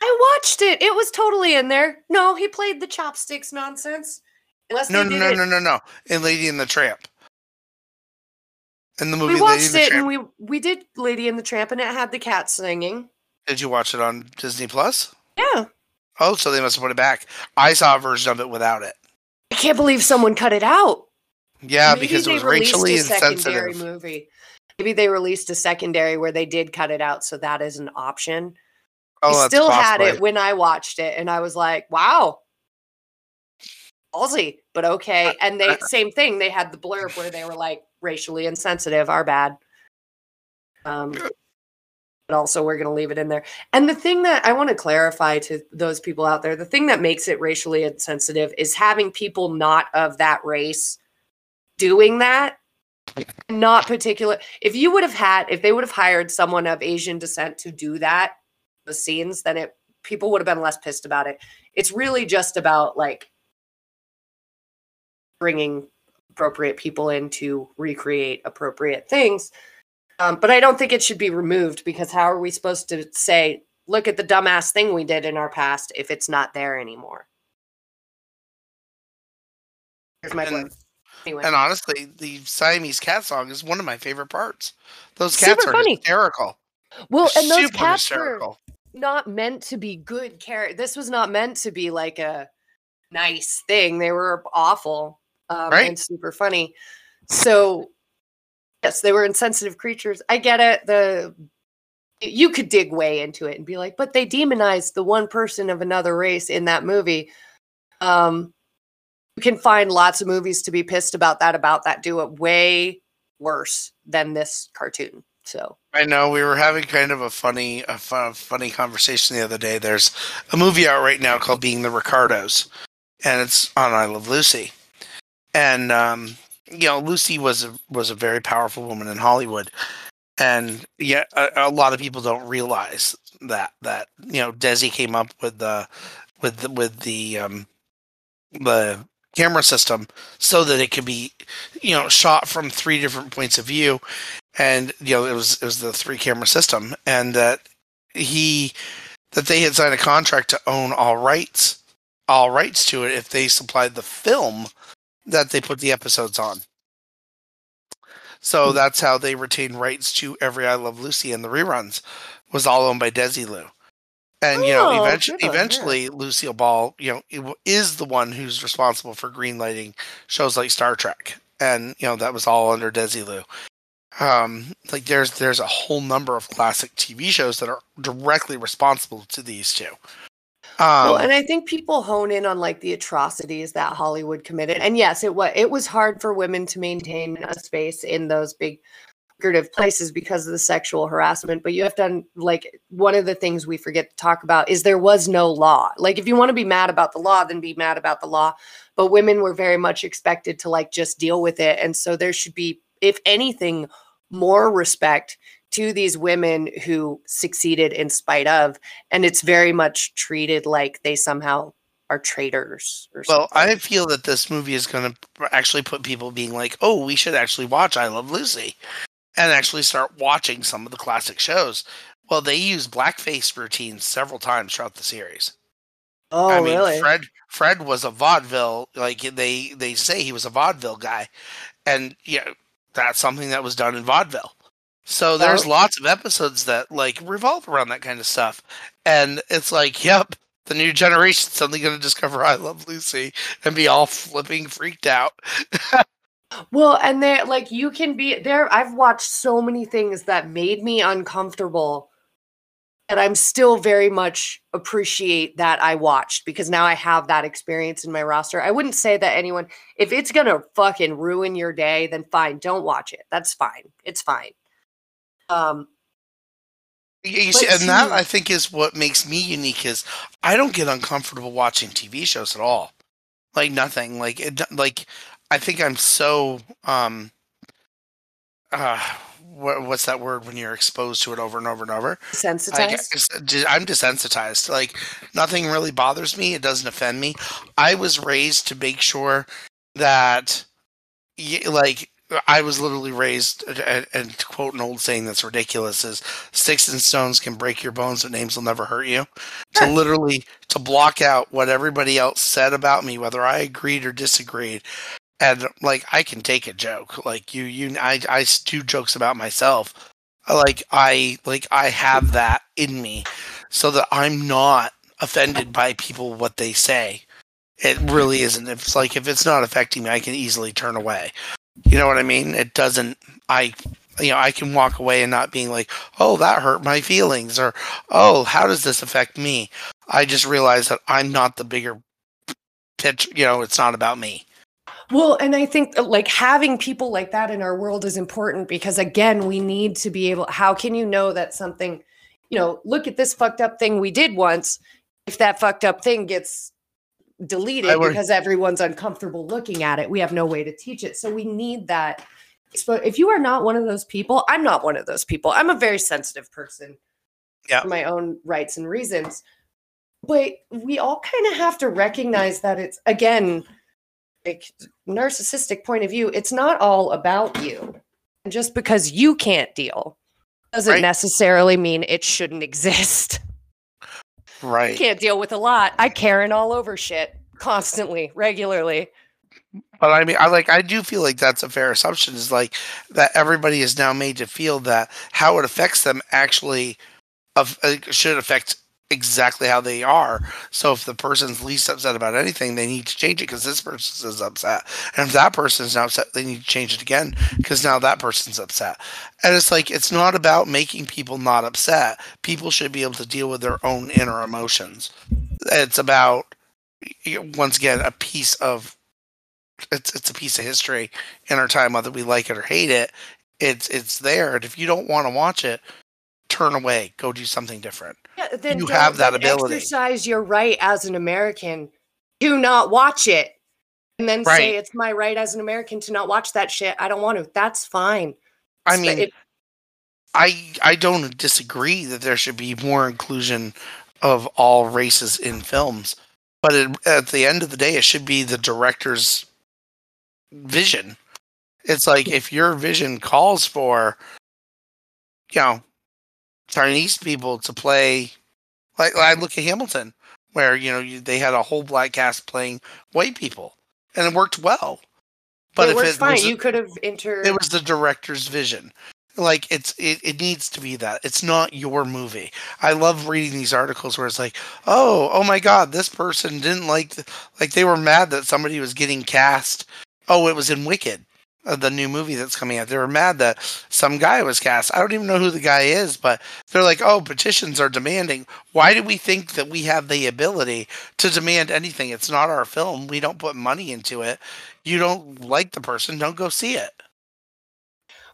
I watched it. It was totally in there. No, he played the chopsticks nonsense. Unless No, no, no, no, no, no. In Lady and the Tramp. In the movie We watched the it and we we did Lady and the Tramp and it had the cat singing. Did you watch it on Disney Plus? Yeah. Oh, so they must have put it back. I saw a version of it without it. I can't believe someone cut it out. Yeah, Maybe because it was racially a secondary insensitive. movie. Maybe they released a secondary where they did cut it out, so that is an option. Oh, I still had it when I watched it, and I was like, "Wow, ballsy," but okay. Uh, and they uh, same thing. They had the blurb where they were like racially insensitive. Our bad. Um, but also we're going to leave it in there. And the thing that I want to clarify to those people out there, the thing that makes it racially insensitive is having people not of that race doing that. Not particular. If you would have had, if they would have hired someone of Asian descent to do that, the scenes, then it people would have been less pissed about it. It's really just about like bringing appropriate people in to recreate appropriate things. Um, but I don't think it should be removed because how are we supposed to say, look at the dumbass thing we did in our past if it's not there anymore? Here's my And- Anyway. And honestly, the Siamese cat song is one of my favorite parts. Those cats Super are funny. hysterical. well, and those cats were not meant to be good characters. This was not meant to be like a nice thing. They were awful um, Right. and super funny. So, yes, they were insensitive creatures. I get it. The you could dig way into it and be like, but they demonized the one person of another race in that movie. Um, you can find lots of movies to be pissed about that. About that, do it way worse than this cartoon. So. I know we were having kind of a funny, a fun, funny conversation the other day. There's a movie out right now called Being the Ricardos, and it's on I Love Lucy. And um, you know, Lucy was a was a very powerful woman in Hollywood, and yeah, a, a lot of people don't realize that that you know Desi came up with the with the, with the um, the camera system so that it could be you know shot from three different points of view. And you know it was it was the three camera system. And that he that they had signed a contract to own all rights all rights to it if they supplied the film that they put the episodes on. So Hmm. that's how they retained rights to every i love lucy and the reruns was all owned by desilu and you know Oh, eventually good on her. eventually lucille ball you know is the one who's responsible for greenlighting shows like star trek. And you know that was all under desilu um like there's there's a whole number of classic tv shows that are directly responsible to these two well, um, and I think people hone in on like the atrocities that Hollywood committed. And yes, it was it was hard for women to maintain a space in those big lucrative places because of the sexual harassment. But you have to like one of the things we forget to talk about is there was no law. Like if you want to be mad about the law, then be mad about the law. But women were very much expected to like just deal with it. And so there should be, if anything, more respect to these women who succeeded in spite of and it's very much treated like they somehow are traitors or well i feel that this movie is going to actually put people being like oh we should actually watch i love lucy and actually start watching some of the classic shows. Well they use blackface routines several times throughout the series. Oh I mean, really? Fred Fred was a vaudeville like they they say he was a vaudeville guy, and yeah, that's something that was done in vaudeville. So there's Oh. lots of episodes that like revolve around that kind of stuff, and it's like, yep, the new generation's suddenly going to discover I Love Lucy and be all flipping freaked out. well and they like you can be there i've watched so many things that made me uncomfortable and i'm still very much appreciate that i watched because now i have that experience in my roster i wouldn't say that anyone if it's gonna fucking ruin your day then fine don't watch it that's fine it's fine um You, see, and that I think is what makes me unique. Is I don't get uncomfortable watching TV shows at all. Like nothing. Like it. Like I think I'm so um. Uh, what, what's that word when you're exposed to it over and over and over? I sensitized guess- I'm desensitized. Like nothing really bothers me. It doesn't offend me. I was raised to make sure that, like, I was literally raised, and, and to quote an old saying that's ridiculous is "sticks and stones can break your bones, but names will never hurt you." To literally to block out what everybody else said about me, whether I agreed or disagreed. And like I can take a joke, like you, you, I, I do jokes about myself, like I like I have that in me so that I'm not offended by people what they say. It really isn't. It's like if it's not affecting me, I can easily turn away. You know what I mean? It doesn't I you know, I can walk away and not being like, "Oh, that hurt my feelings," or "Oh, how does this affect me?" I just realize that I'm not the bigger pitch. You know, it's not about me. Well, and I think uh, like having people like that in our world is important because again, we need to be able how can you know that something, you know, look at this fucked up thing we did once if that fucked up thing gets deleted I would- because everyone's uncomfortable looking at it. We have no way to teach it. So we need that. So if you are not one of those people, I'm not one of those people. I'm a very sensitive person. Yeah. For my own rights and reasons. But we all kind of have to recognize that it's again like narcissistic point of view, it's not all about you. And just because you can't deal doesn't Right. necessarily mean it shouldn't exist. Right. can't deal with a lot. I Karen all over shit constantly, regularly. But I mean, I like, I do feel like that's a fair assumption. Is like that everybody is now made to feel that how it affects them actually of uh, should affect exactly how they are. So if the person's least upset about anything, they need to change it because this person is upset, and if that person is now upset, they need to change it again because now that person's upset. And it's like it's not about making people not upset. People should be able to deal with their own inner emotions. It's about once again a piece of it's it's a piece of history in our time, whether we like it or hate it. It's it's there, and if you don't want to watch it, turn away, go do something different. Yeah, then You don't- have that ability. Exercise your right as an American. Do not watch it. And then say it's my right as an American to not watch that shit. I don't want to. That's fine. I mean, it- I I don't disagree that there should be more inclusion of all races in films, but it, at the end of the day, it should be the director's vision. It's like if your vision calls for, you know, Chinese people to play, like I look at Hamilton, where you know you, they had a whole black cast playing white people, and it worked well. But it if it fine. was, you could have entered. it was the director's vision like it's it, it needs to be that it's not your movie i love reading these articles where it's like oh oh my god this person didn't like the, like they were mad that somebody was getting cast oh it was in wicked the new movie that's coming out. They were mad that some guy was cast. I don't even know who the guy is but they're like oh petitions are demanding. Why do we think that we have the ability to demand anything? It's not our film. We don't put money into it. You don't like the person. Don't go see it.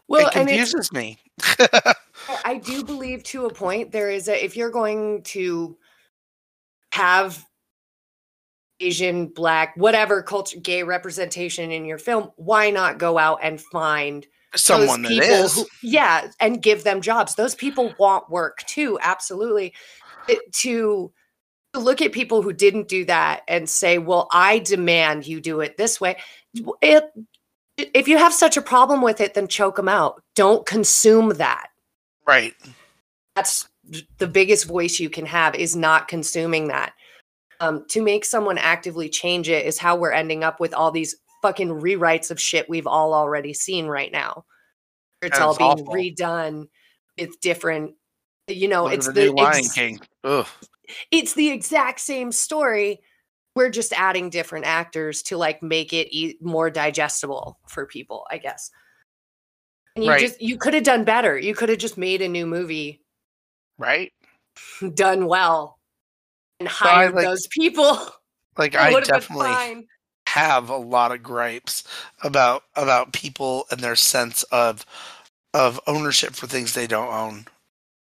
Well, it confuses me. I do believe to a point there is a if you're going to have Asian, black, whatever culture, gay representation in your film, why not go out and find Someone that people who, yeah, and give them jobs. Those people want work too, absolutely. It- to to look at people who didn't do that and say, "Well, I demand you do it this way." It, if you have such a problem with it, then choke them out. Don't consume that right. that's the biggest voice you can have is not consuming that um, to make someone actively change it is how we're ending up with all these fucking rewrites of shit we've all already seen right now it's all being awful. redone it's different you know Look at it's the, the new Lion ex- King. Ugh. it's the exact same story we're just adding different actors to like make it e- more digestible for people i guess and you Right. just you could have done better you could have just made a new movie Right. done well and hired like- those people. Like I definitely have a lot of gripes about about people and their sense of of ownership for things they don't own,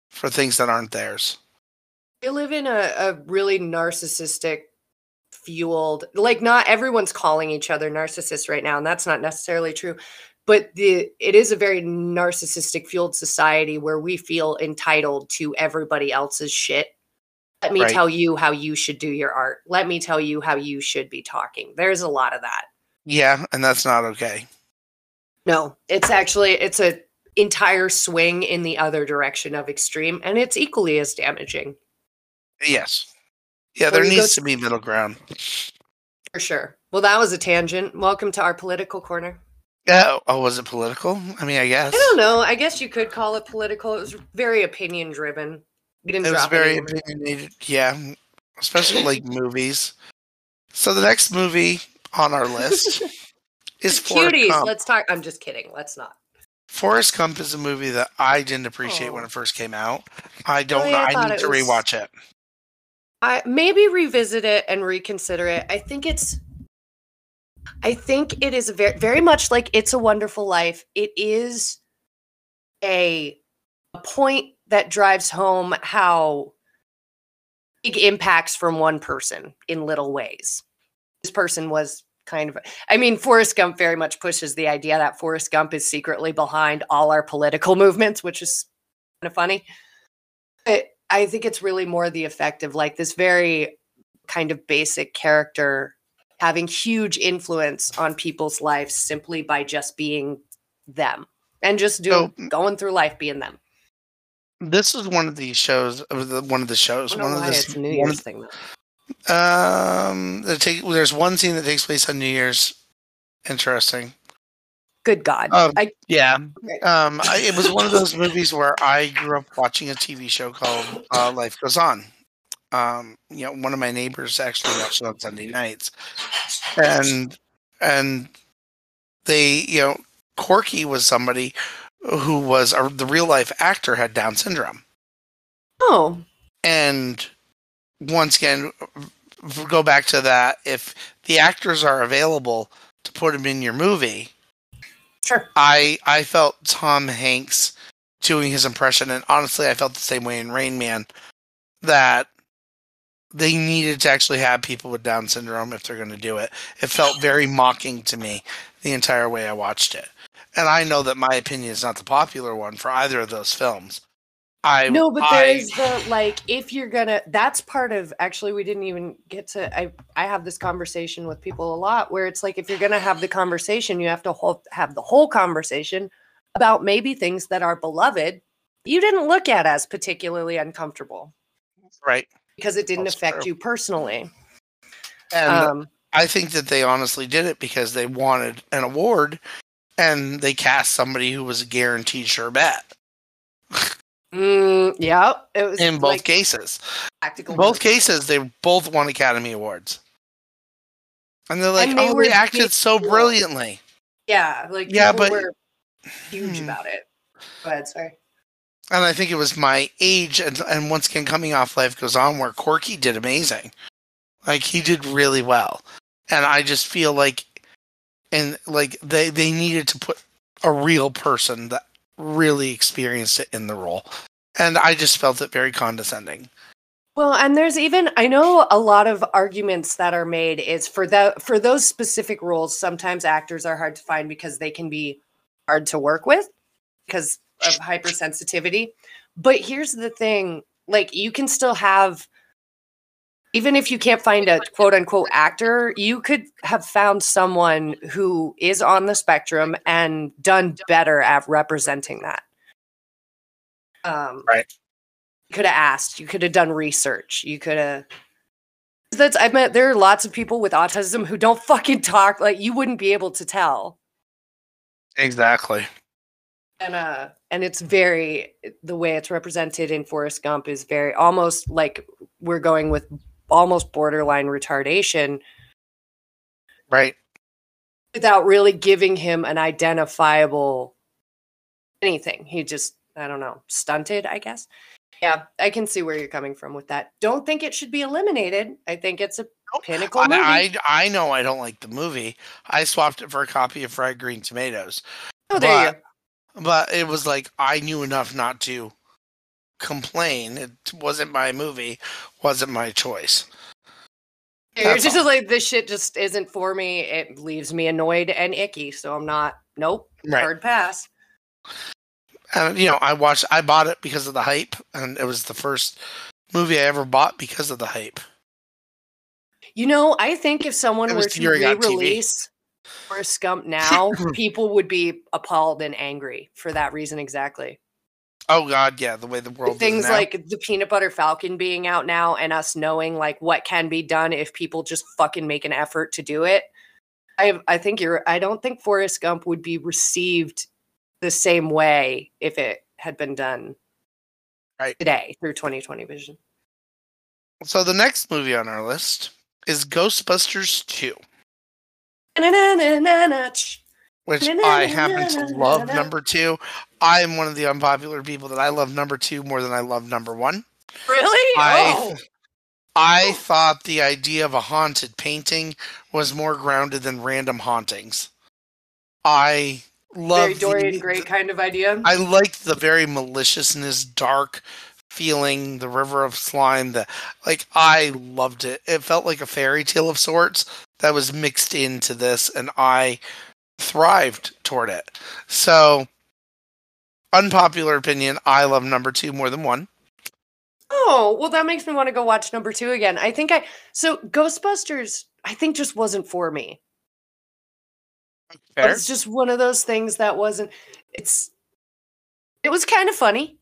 for things that aren't theirs. We live in a, a really narcissistic fueled like not everyone's calling each other narcissists right now and that's not necessarily true but the it is a very narcissistic fueled society where we feel entitled to everybody else's shit let me Right. tell you how you should do your art let me tell you how you should be talking there's a lot of that Yeah, and that's not okay. No, it's actually it's a entire swing in the other direction of extreme, and it's equally as damaging Yes. Yeah, there needs to be middle ground. for sure. Well, that was a tangent. Welcome to our political corner. Yeah. Oh, oh, was it political? I mean, I guess I don't know. I guess you could call it political. It was very opinion driven. We didn't it was very opinionated. Yeah, especially like movies. So the next movie on our list is Forrest cuties. Gump. Let's talk. I'm just kidding. Let's not. Forrest Gump is a movie that I didn't appreciate when Oh. it first came out. I don't oh, Really? know. I I, need to was- rewatch it. I maybe revisit it and reconsider it. I think it's I think it is very very much like It's a Wonderful Life. It is a, a point that drives home how big impacts from one person in little ways. This person was kind of I mean Forrest Gump very much pushes the idea that Forrest Gump is secretly behind all our political movements, which is kind of funny. But I think it's really more the effect of like this very kind of basic character having huge influence on people's lives simply by just being them. and just doing going through life being them. This is one of these shows. Of the, one of the shows. One of why this. it's New Year's of- thing. Though. Um, take, there's one scene that takes place on New Year's. Interesting. Good God, Um, I Yeah. Okay. Um, I, it was one of those movies where I grew up watching a TV show called uh, Life Goes On. Um, you know, one of my neighbors actually watched it on Sunday nights, and and they, you know, Corky was somebody who was a, the real life actor had Down syndrome, oh and once again, go back to that. If the actors are available to put them in your movie, sure. I I felt Tom Hanks doing his impression, and honestly, I felt the same way in Rain Man. That they needed to actually have people with Down syndrome if they're going to do it. It felt very mocking to me the entire way I watched it, and I know that my opinion is not the popular one for either of those films. I No, but I- there's the like if you're gonna that's part of actually we didn't even get to I I have this conversation with people a lot where it's like if you're gonna have the conversation, you have to whole, have the whole conversation about maybe things that are beloved you didn't look at as particularly uncomfortable right, because it didn't That's affect true. you personally. and Um I think that they honestly did it because they wanted an award, and they cast somebody who was a guaranteed sure bet. mm, yeah, it was in both like cases. tactical both cases, they both won Academy Awards. And they're like, And they oh, they acted big so brilliantly. Yeah, like Yeah, but- were huge Hmm. about it. Go ahead, sorry. And I think it was my age, and, and once again, coming off Life Goes On, where Corky did amazing. Like, he did really well. And I just feel like, and like, they, they needed to put a real person that really experienced it in the role. And I just felt it very condescending. Well, and there's even I know a lot of arguments that are made is for that for those specific roles. Sometimes actors are hard to find because they can be hard to work with because of hypersensitivity. But here's the thing: like you can still have, even if you can't find a quote unquote actor, you could have found someone who is on the spectrum and done better at representing that. Um, Right. You could have asked. You could have done research. You could have. That's I met. There are lots of people with autism who don't fucking talk. Like you wouldn't be able to tell. Exactly. And uh, and it's very the way it's represented in Forrest Gump is very almost like we're going with almost borderline retardation Right. without really giving him an identifiable anything. He just, I don't know, stunted, I guess. Yeah, I can see where you're coming from with that. Don't think it should be eliminated. I think it's a pinnacle movie. I, I I know I don't like the movie. I swapped it for a copy of Fried Green Tomatoes. oh, there you but- But it was like I knew enough not to complain. It wasn't my movie, wasn't my choice. You're that's just all. like this shit just isn't for me. It leaves me annoyed and icky, so I'm not. Nope, Right. hard pass. And you know, I watched I bought it because of the hype and it was the first movie I ever bought because of the hype. You know, I think if someone were to during on TV. re-release Forrest Gump now, people would be appalled and angry for that reason exactly. Oh god, yeah, the way the world is things like the peanut butter falcon being out now and us knowing like what can be done if people just fucking make an effort to do it. I i think you're i don't think forrest gump would be received the same way if it had been done Right. today through 2020 vision. So the next movie on our list is Ghostbusters 2, which I happen to love number 2. I am one of the unpopular people that I love number 2 more than I love number 1. really I- oh I thought the idea of a haunted painting was more grounded than random hauntings. I love very the- dorian gray kind of idea I liked the very maliciousness, dark feeling, the river of slime. The like, I loved it. It felt like a fairy tale of sorts that was mixed into this, and I thrived toward it. So, unpopular opinion: I love number two more than one. Oh, well, that makes me want to go watch number two again. I think I so Ghostbusters, I think just wasn't for me. But Fair. it's just one of those things that wasn't. It's. It was kind of funny.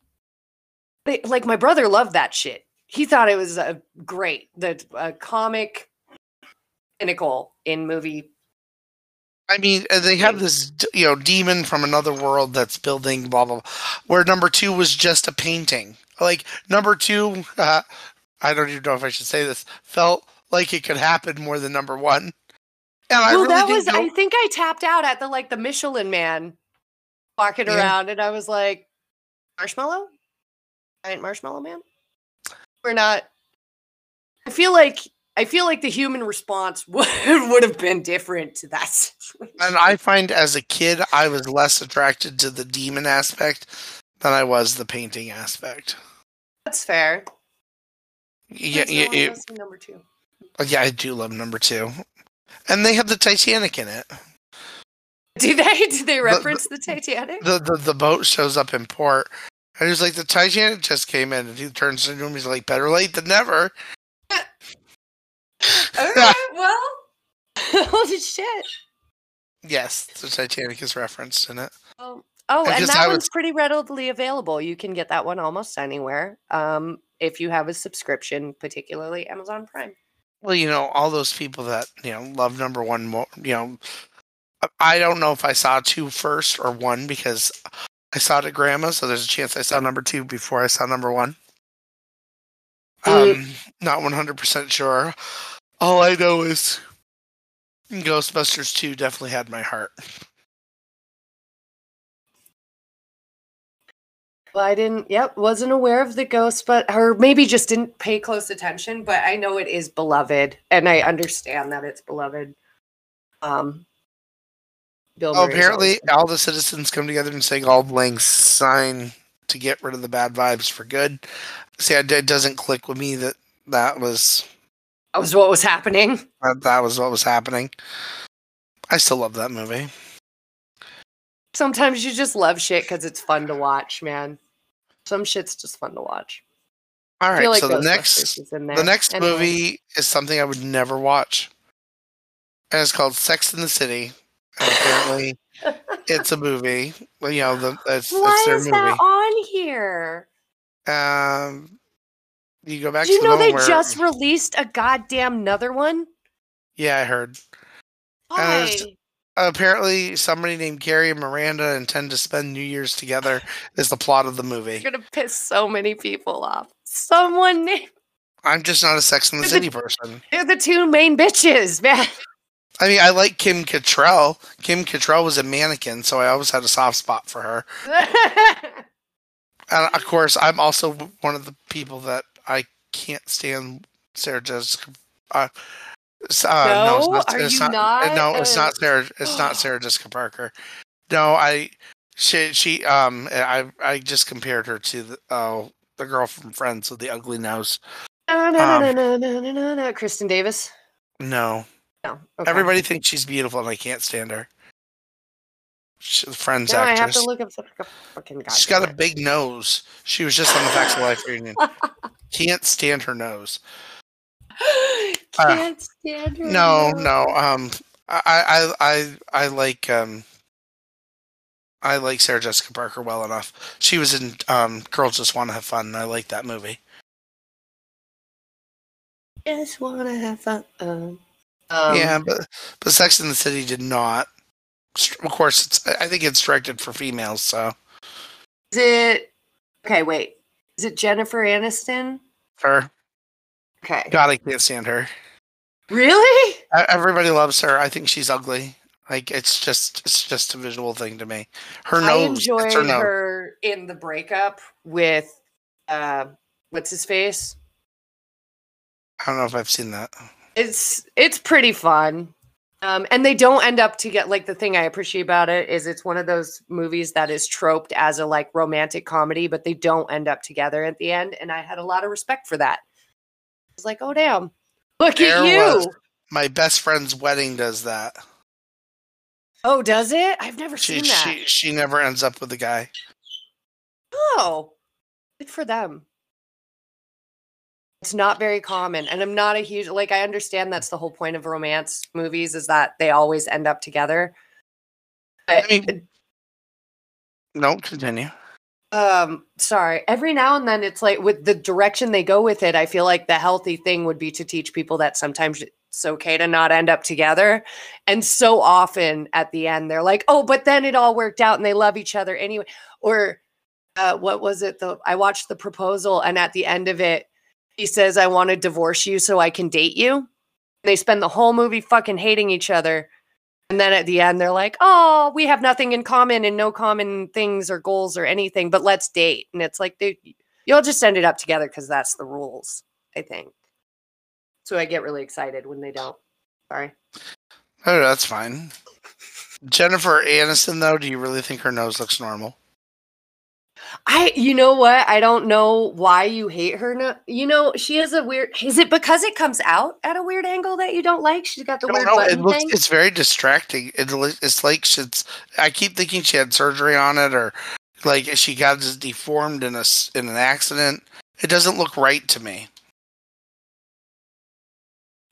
But, like my brother loved that shit. He thought it was a great. The uh, comic pinnacle in movie. I mean, they have this, you know, demon from another world that's building blah blah. blah where number two was just a painting. Like number two, uh, I don't even know if I should say this. Felt like it could happen more than number one. And I well, really that was. no- I think I tapped out at the like the Michelin Man walking Yeah. around, and I was like, marshmallow, giant marshmallow man. We're not. I feel like I feel like the human response would would have been different to that. situation. and I find as a kid, I was less attracted to the demon aspect than I was the painting aspect. That's fair. Yeah, yeah, don't wanna yeah, go see number two. Oh, yeah, I do love number two, and they have the Titanic in it. Do they? Do they the- reference the Titanic? the, the the boat shows up in port, and he's like, "The Titanic just came in," and he turns to him. He's like, "Better late than never." Okay, well, holy shit. yes, the Titanic is referenced in it. Oh, oh I and guess that I one's was- pretty readily available. You can get that one almost anywhere. Um, if you have a subscription, particularly Amazon Prime. Well, you know, all those people that you know love number one more. You know, I- I don't know if I saw two first or one because I saw it at grandma, so there's a chance I saw number two before I saw number one. Mm. Um, not one hundred percent sure. All I know is Ghostbusters two definitely had my heart. Well, I didn't. Yep, wasn't aware of the ghost, but or maybe just didn't pay close attention. But I know it is beloved, and I understand that it's beloved. Um, Bill Oh, apparently, all the citizens come together and say Auld Lang Syne to get rid of the bad vibes for good. See, it doesn't click with me that that was that was what was happening. that, that was what was happening. I still love that movie. Sometimes you just love shit because it's fun to watch, man. Some shit's just fun to watch. All right, like so the next is in there. the next Anyway. movie is something I would never watch, and it's called Sex in the City. And apparently, it's a movie. You know, the it's, Why it's their is movie. that on here? Um, you go back Did you the know one they where, just released a goddamn another one? yeah, I heard. Why? apparently somebody named Carrie and Miranda intend to spend New Year's together is the plot of the movie. You're gonna piss so many people off. Someone named I'm just not a Sex in the But City person. they're the two main bitches, man. I mean, I like Kim Cattrall. Kim Cattrall was a mannequin, so I always had a soft spot for her. And of course, I'm also one of the people that I can't stand Sarah Jessica. Uh, uh, No? it's not, Are it's you not, not? No, it's Uh, not Sarah. It's not Sarah Jessica Parker. No, I. She she um I I just compared her to the oh the girl from Friends with the ugly nose. no, no, Um, no, no, no, no, no, no. Kristin Davis. No, No. Okay. everybody thinks she's beautiful, and I can't stand her. She's a Friends Now I have actress. to look up the fucking. She's got a big nose. She was just on the Facts of Life reunion. Can't stand her nose. Can't stand her. Uh, No, nose. no. Um, I, I, I, I like um, I like Sarah Jessica Parker well enough. She was in um, Girls Just Want to Have Fun. and I like that movie. Just wanna have fun. Um, um, yeah, but but Sex in the City did not. Of course, it's. I think it's directed for females. So Is it? Okay, wait. Is it Jennifer Aniston? her, Okay. God, I can't stand her. Really? Everybody loves her. I think she's ugly. Like it's just it's just a visual thing to me. Her I nose. enjoyed it's her nose. her in the breakup with uh what's his face? I don't know if I've seen that. It's it's pretty fun. Um and they don't end up to get like the thing I appreciate about it is it's one of those movies that is troped as a like romantic comedy, but they don't end up together at the end. And I had a lot of respect for that. I was like, oh damn. Look There at you. was- My best friend's wedding does that. Oh, does it? I've never She seen that. she she never ends up with the guy. Oh, good for them. It's not very common. And I'm not a huge, like, I understand that's the whole point of romance movies is that they always end up together. I mean, no, continue. um sorry every now and then it's like with the direction they go with it i feel like the healthy thing would be to teach people that sometimes it's okay to not end up together and so often at the end they're like oh but then it all worked out and they love each other anyway or uh what was it the i watched the proposal and at the end of it he says i want to divorce you so i can date you they spend the whole movie fucking hating each other and then at the end, they're like, "Oh, we have nothing in common and no common things or goals or anything, but let's date." And it's like, they, you'll just ended up together because that's the rules. I think. So I get really excited when they don't. Sorry. Oh, that's fine. Jennifer Aniston, though, do you really think her nose looks normal? I, you know what? I don't know why you hate her. No, you know, she has a weird. Is it because it comes out at a weird angle that you don't like? She's got the weird know. It looks, thing. it's very distracting. It, it's like she's. I keep thinking she had surgery on it, or like she got deformed in a in an accident. It doesn't look right to me.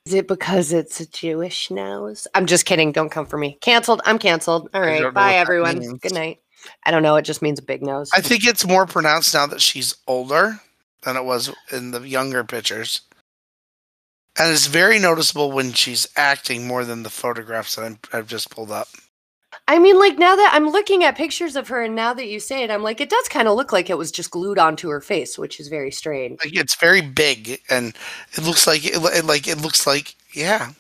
Is it because it's a Jewish nose? I'm just kidding. Don't come for me. Canceled. I'm canceled. All right. Bye, everyone. Good night. I don't know. It just means a big nose. I think it's more pronounced now that she's older than it was in the younger pictures. And it's very noticeable when she's acting more than the photographs that I'm, I've just pulled up. I mean, like now that I'm looking at pictures of her, and now that you say it, I'm like, it does kind of look like it was just glued onto her face, which is very strange. Like it's very big, and it looks like it, it like it looks like yeah.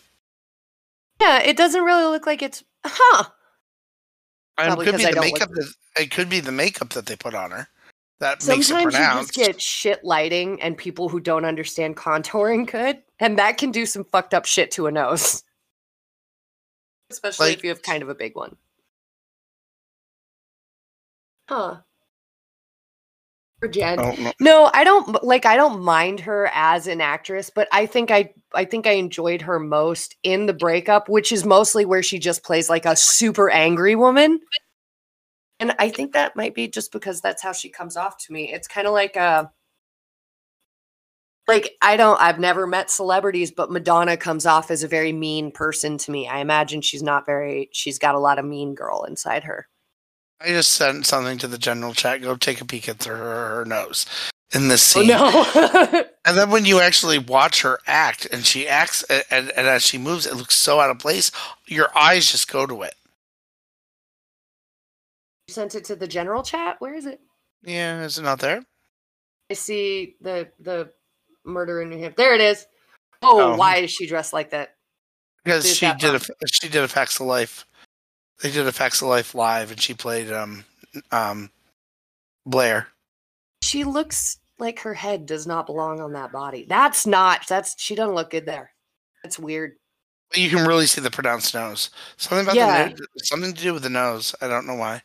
Yeah, it doesn't really look like it's, huh? And it could be I the makeup. That, it could be the makeup that they put on her that makes it Sometimes you just get shit lighting, and people who don't understand contouring could, and that can do some fucked up shit to a nose, especially Like- if you have kind of a big one. Huh? Jen, Oh, no. No, I don't like I don't mind her as an actress, but I think I I think I enjoyed her most in the breakup, which is mostly where she just plays like a super angry woman. And I think that might be just because that's how she comes off to me. It's kind of like a like I don't I've never met celebrities, but Madonna comes off as a very mean person to me. I imagine she's not very she's got a lot of mean girl inside her. I just sent something to the general chat. Go take a peek at her, her nose in this Oh scene. no. And then when you actually watch her act, and she acts, and, and, and as she moves, it looks so out of place. Your eyes just go to it. you sent it to the general chat? Where is it? Yeah, is it not there? I see the the murder in New Hampshire. There it is. Oh, Oh. why is she dressed like that? Because she that did a she did a Facts of Life. They did a Facts of Life live, and she played um um Blair. She looks like her head does not belong on that body. That's not. That's she doesn't look good there. That's weird. You can really see the pronounced nose. Something about Yeah. the nose, something to do with the nose. I don't know why.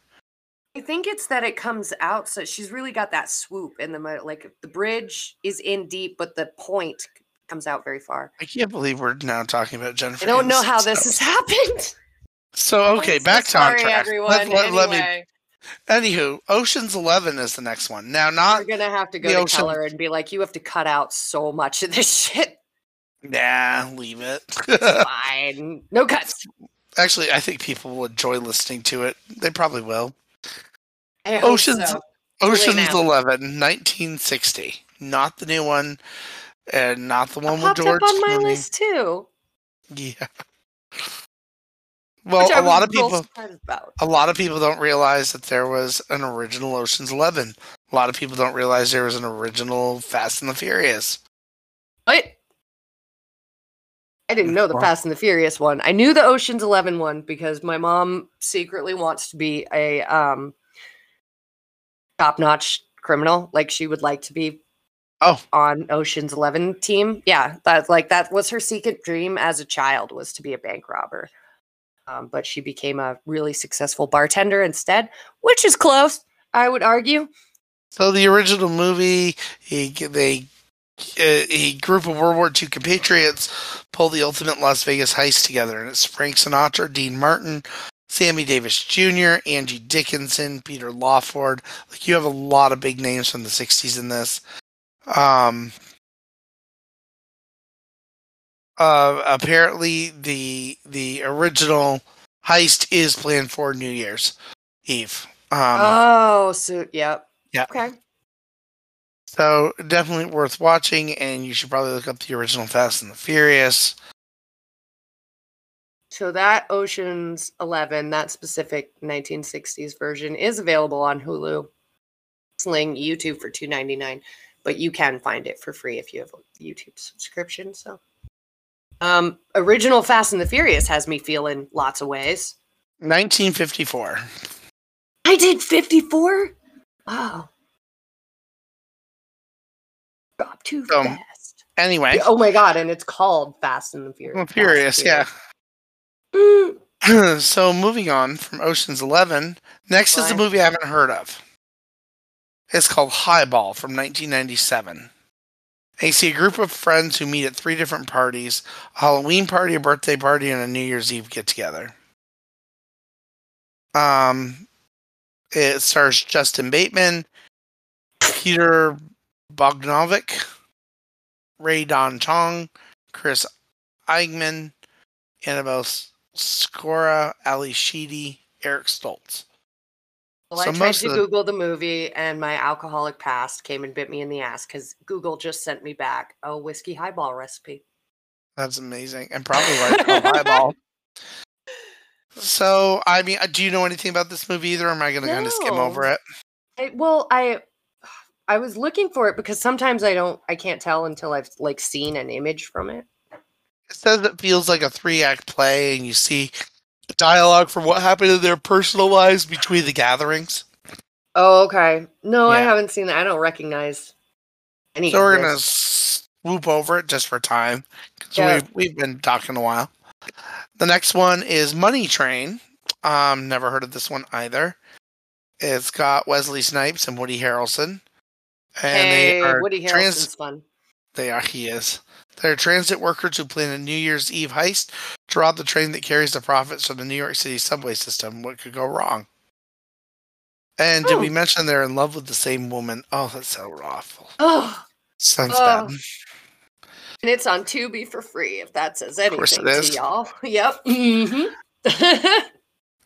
I think it's that it comes out. So she's really got that swoop in the. Like the bridge is in deep, but the point comes out very far. I can't believe we're now talking about Jennifer. I don't know how this nose. has happened. So okay, I'm so back to on sorry, track. everyone. Let, let- let me. Anyway, Anywho, Ocean's Eleven is the next one. Now, not we're gonna have to go to ocean- Keller and be like, you have to cut out so much of this shit. nah, leave it. Fine, no cuts. Actually, I think people will enjoy listening to it. They probably will. I Ocean's so. Ocean's. 11, 1960. Not the new one, and not the one with popped George up on my Clooney. list too. Yeah. Well, which I a lot of people, a lot of people don't realize that there was an original Ocean's 11. A lot of people don't realize there was an original Fast and the Furious. What? I didn't know the Fast and the Furious one. I knew the Ocean's Eleven one because my mom secretly wants to be a um top-notch criminal. Like she would like to be Oh. on Ocean's Eleven team. Yeah, that like that was her secret dream as a child was to be a bank robber. Um, but she became a really successful bartender instead, which is close, I would argue. So the original movie, he they uh, a group of World War II compatriots pull the ultimate Las Vegas heist together, and it's Frank Sinatra, Dean Martin, Sammy Davis Jr., Angie Dickinson, Peter Lawford. Like you have a lot of big names from the '60s in this. Um, uh, apparently the the original heist is planned for New Year's Eve. Um, oh, so yep. Yeah. Okay. so definitely worth watching, and you should probably look up the original Fast and the Furious. So that Ocean's 11, that specific 1960s version is available on Hulu, Sling, YouTube for 2.99, but you can find it for free if you have a YouTube subscription, so um original Fast and the Furious has me feeling lots of ways. 1954. I did 54? Wow. Drop too Um, fast. Anyway, Oh my god, and it's called Fast and the Furious. Furious, yeah. Furious. so moving on from Ocean's Eleven, next is a movie I haven't heard of. It's called Highball from 1997. You see a group of friends who meet at three different parties: a Halloween party, a birthday party, and a New Year's Eve get together. Um, it stars Justine Bateman, Peter Bogdanovich, Rae Dawn Chong, Chris Eigeman, Annabella Sciorra, Ally Sheedy, Eric Stoltz. Well, So I tried to the- Google the movie, and my alcoholic past came and bit me in the ass because Google just sent me back a whiskey highball recipe. That's amazing, and probably it's called Highball. So, I mean, uh, do you know anything about this movie either? Or am I going to kind of skim over it? I, well, I I was looking for it because sometimes I don't, I can't tell until I've like seen an image from it. It says it feels like a three-act play, and you see dialogue from what happened in their personal lives between the gatherings. Oh, okay. No, I haven't seen that. I don't recognize any. So we're gonna swoop over it just for time because Yeah. we've we've been talking a while. The next one is Money Train. Um, never heard of this one either. It's got Wesley Snipes and Woody Harrelson, and Hey, they are Woody Harrelson's trans. fun. They are. He is. They're transit workers who plan a New Year's Eve heist to rob the train that carries the profits from the New York City subway system. What could go wrong? And did we Hmm. mention they're in love with the same woman? Oh, that's so awful. Oh, Sounds Oh. bad. and it's on Tubi for free if that says anything course it to is. y'all. Yep. Mm-hmm.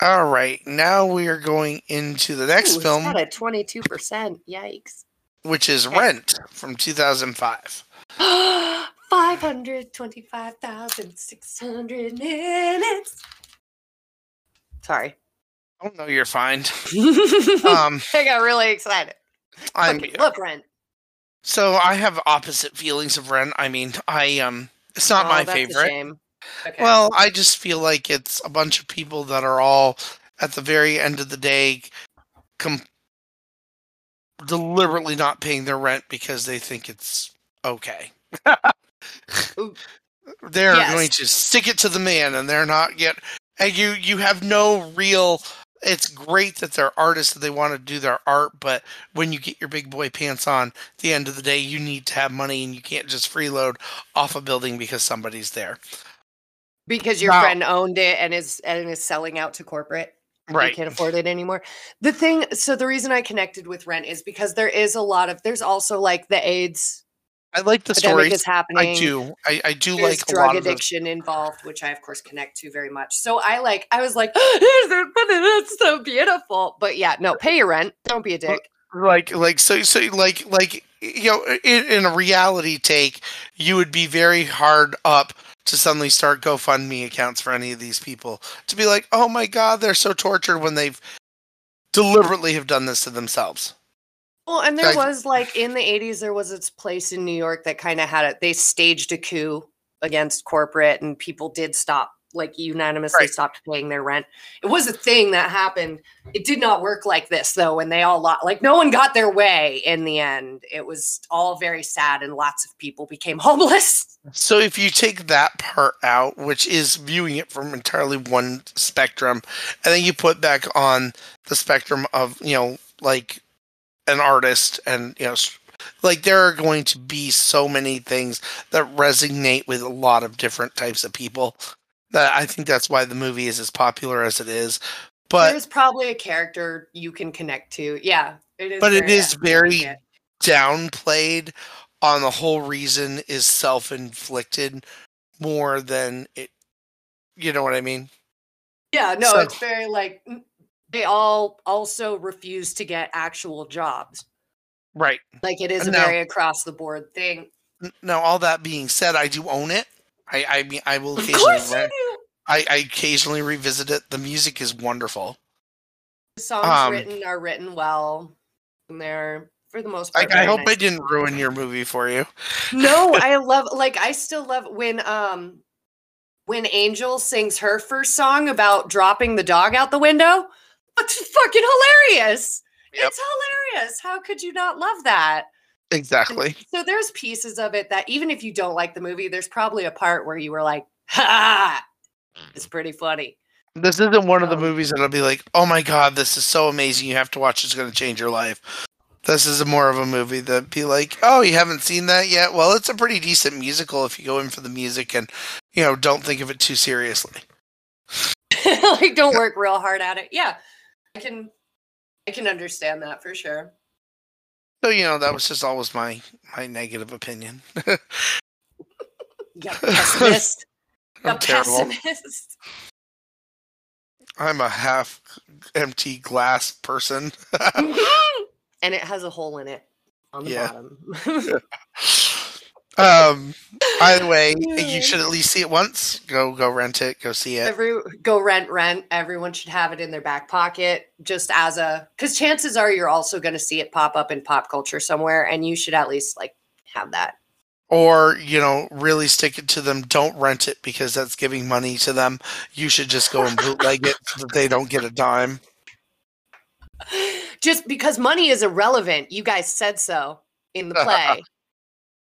All right, now we are going into the next film, at twenty-two percent. Yikes. which is. Rent from 2005. 525,600 minutes. Sorry. Oh no, you're fine. I Um, got really excited. I'm Okay, look, Rent. so I have opposite feelings of Rent. I mean, I um, it's not Oh, my that's a favorite. shame. Okay. Well, I just feel like it's a bunch of people that are all at the very end of the day com- deliberately not paying their rent because they think it's okay. They're Yes. going to stick it to the man and they're not get and you you have no real it's great that they're artists and they want to do their art, but when you get your big boy pants on, at the end of the day, you need to have money and you can't just freeload off a building because somebody's there. because your Now- friend owned it and is and is selling out to corporate. You Right. can't afford it anymore. The thing, so the reason I connected with Rent is because there is a lot of there's also like the AIDS I like the story is happening. I do. I, I do There's like a drug lot of the, addiction involved, which I of course connect to very much. So I like, I was like, "That's so beautiful." But yeah, no, pay your rent. Don't be a dick. like like so so like like you know in, in a reality take you would be very hard up to suddenly start GoFundMe accounts for any of these people to be like oh my god they're so tortured when they've deliberately have done this to themselves Well, and there was like in the 80s, there was this place in New York that kind of had it. They staged a coup against corporate, and people did stop, like unanimously Right. stopped paying their rent. It was a thing that happened. It did not work like this, though, and they all like no one got their way in the end. It was all very sad, and lots of people became homeless. so if you take that part out which is viewing it from entirely one spectrum and then you put back on the spectrum of you know like an artist and you know like there are going to be so many things that resonate with a lot of different types of people that i think that's why the movie is as popular as it is but There's probably a character you can connect to. Yeah, it is. But it is very- it. downplayed on the whole reason is self-inflicted more than it you know what i mean Yeah, no, So- it's very like they all also refuse to get actual jobs. Right. Like it is a No. very across the board thing. Now, all that being said, I do own it. I, I mean, I will Of occasionally, re- do. I, I occasionally revisit it. The music is wonderful. The songs Um, written are written well. And they're for the most part. Like, I hope nice. I didn't ruin your movie for you. No, I love like I still love when um when Angel sings her first song about dropping the dog out the window. It's fucking hilarious. Yep. It's hilarious. How could you not love that? Exactly. So there's pieces of it that even if you don't like the movie, there's probably a part where you were like, ha, mm. it's pretty funny. This isn't one of the movies that I'll be like, oh my god, this is so amazing. You have to watch. It's going to change your life. This is a more of a movie that be like, oh, you haven't seen that yet? Well, it's a pretty decent musical if you go in for the music and you know don't think of it too seriously. like don't work real hard at it. Yeah. I can I can understand that for sure. So you know that was just always my my negative opinion. You pessimist. I'm a terrible. pessimist. I'm a half empty glass person. and it has a hole in it on the Yeah. bottom. Um. Either way, you should at least see it once. Go go rent it. Go see it. Every go rent rent. Everyone should have it in their back pocket, just as a because chances are you're also going to see it pop up in pop culture somewhere, and you should at least like have that. or you know really stick it to them don't rent it because that's giving money to them you should just go and bootleg it so that they don't get a dime Just because money is irrelevant, you guys said so in the play.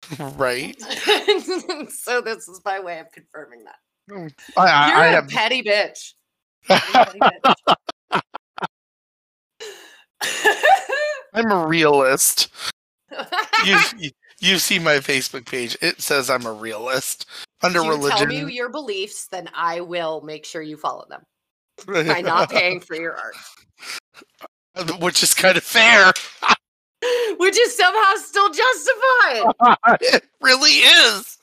right so this is my way of confirming that. Mm, i, I, You're I a have petty bitch. A petty bitch. i'm a realist you, you you see my facebook page it says i'm a realist under you tell religion me your beliefs, then I will make sure you follow them by not paying for your art, uh, which is kind of fair which is somehow still justified. it really is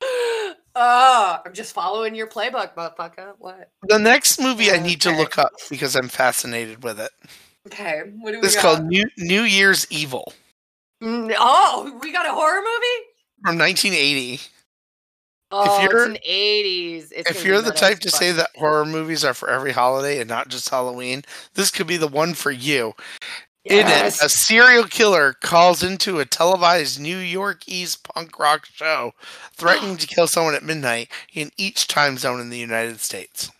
Oh, I'm just following your playbook, motherfucker. What? the next movie i need to look up because i'm fascinated with it Okay, what do we it's called new, new year's evil Mm, Oh, we got a horror movie. from 1980 Oh, you're- it's an 80s. It's if you're the type to say that horror movies are for every holiday and not just Halloween, this could be the one for you. In it, a serial killer calls into a televised New York East punk rock show, threatening to kill someone at midnight in each time zone in the United States.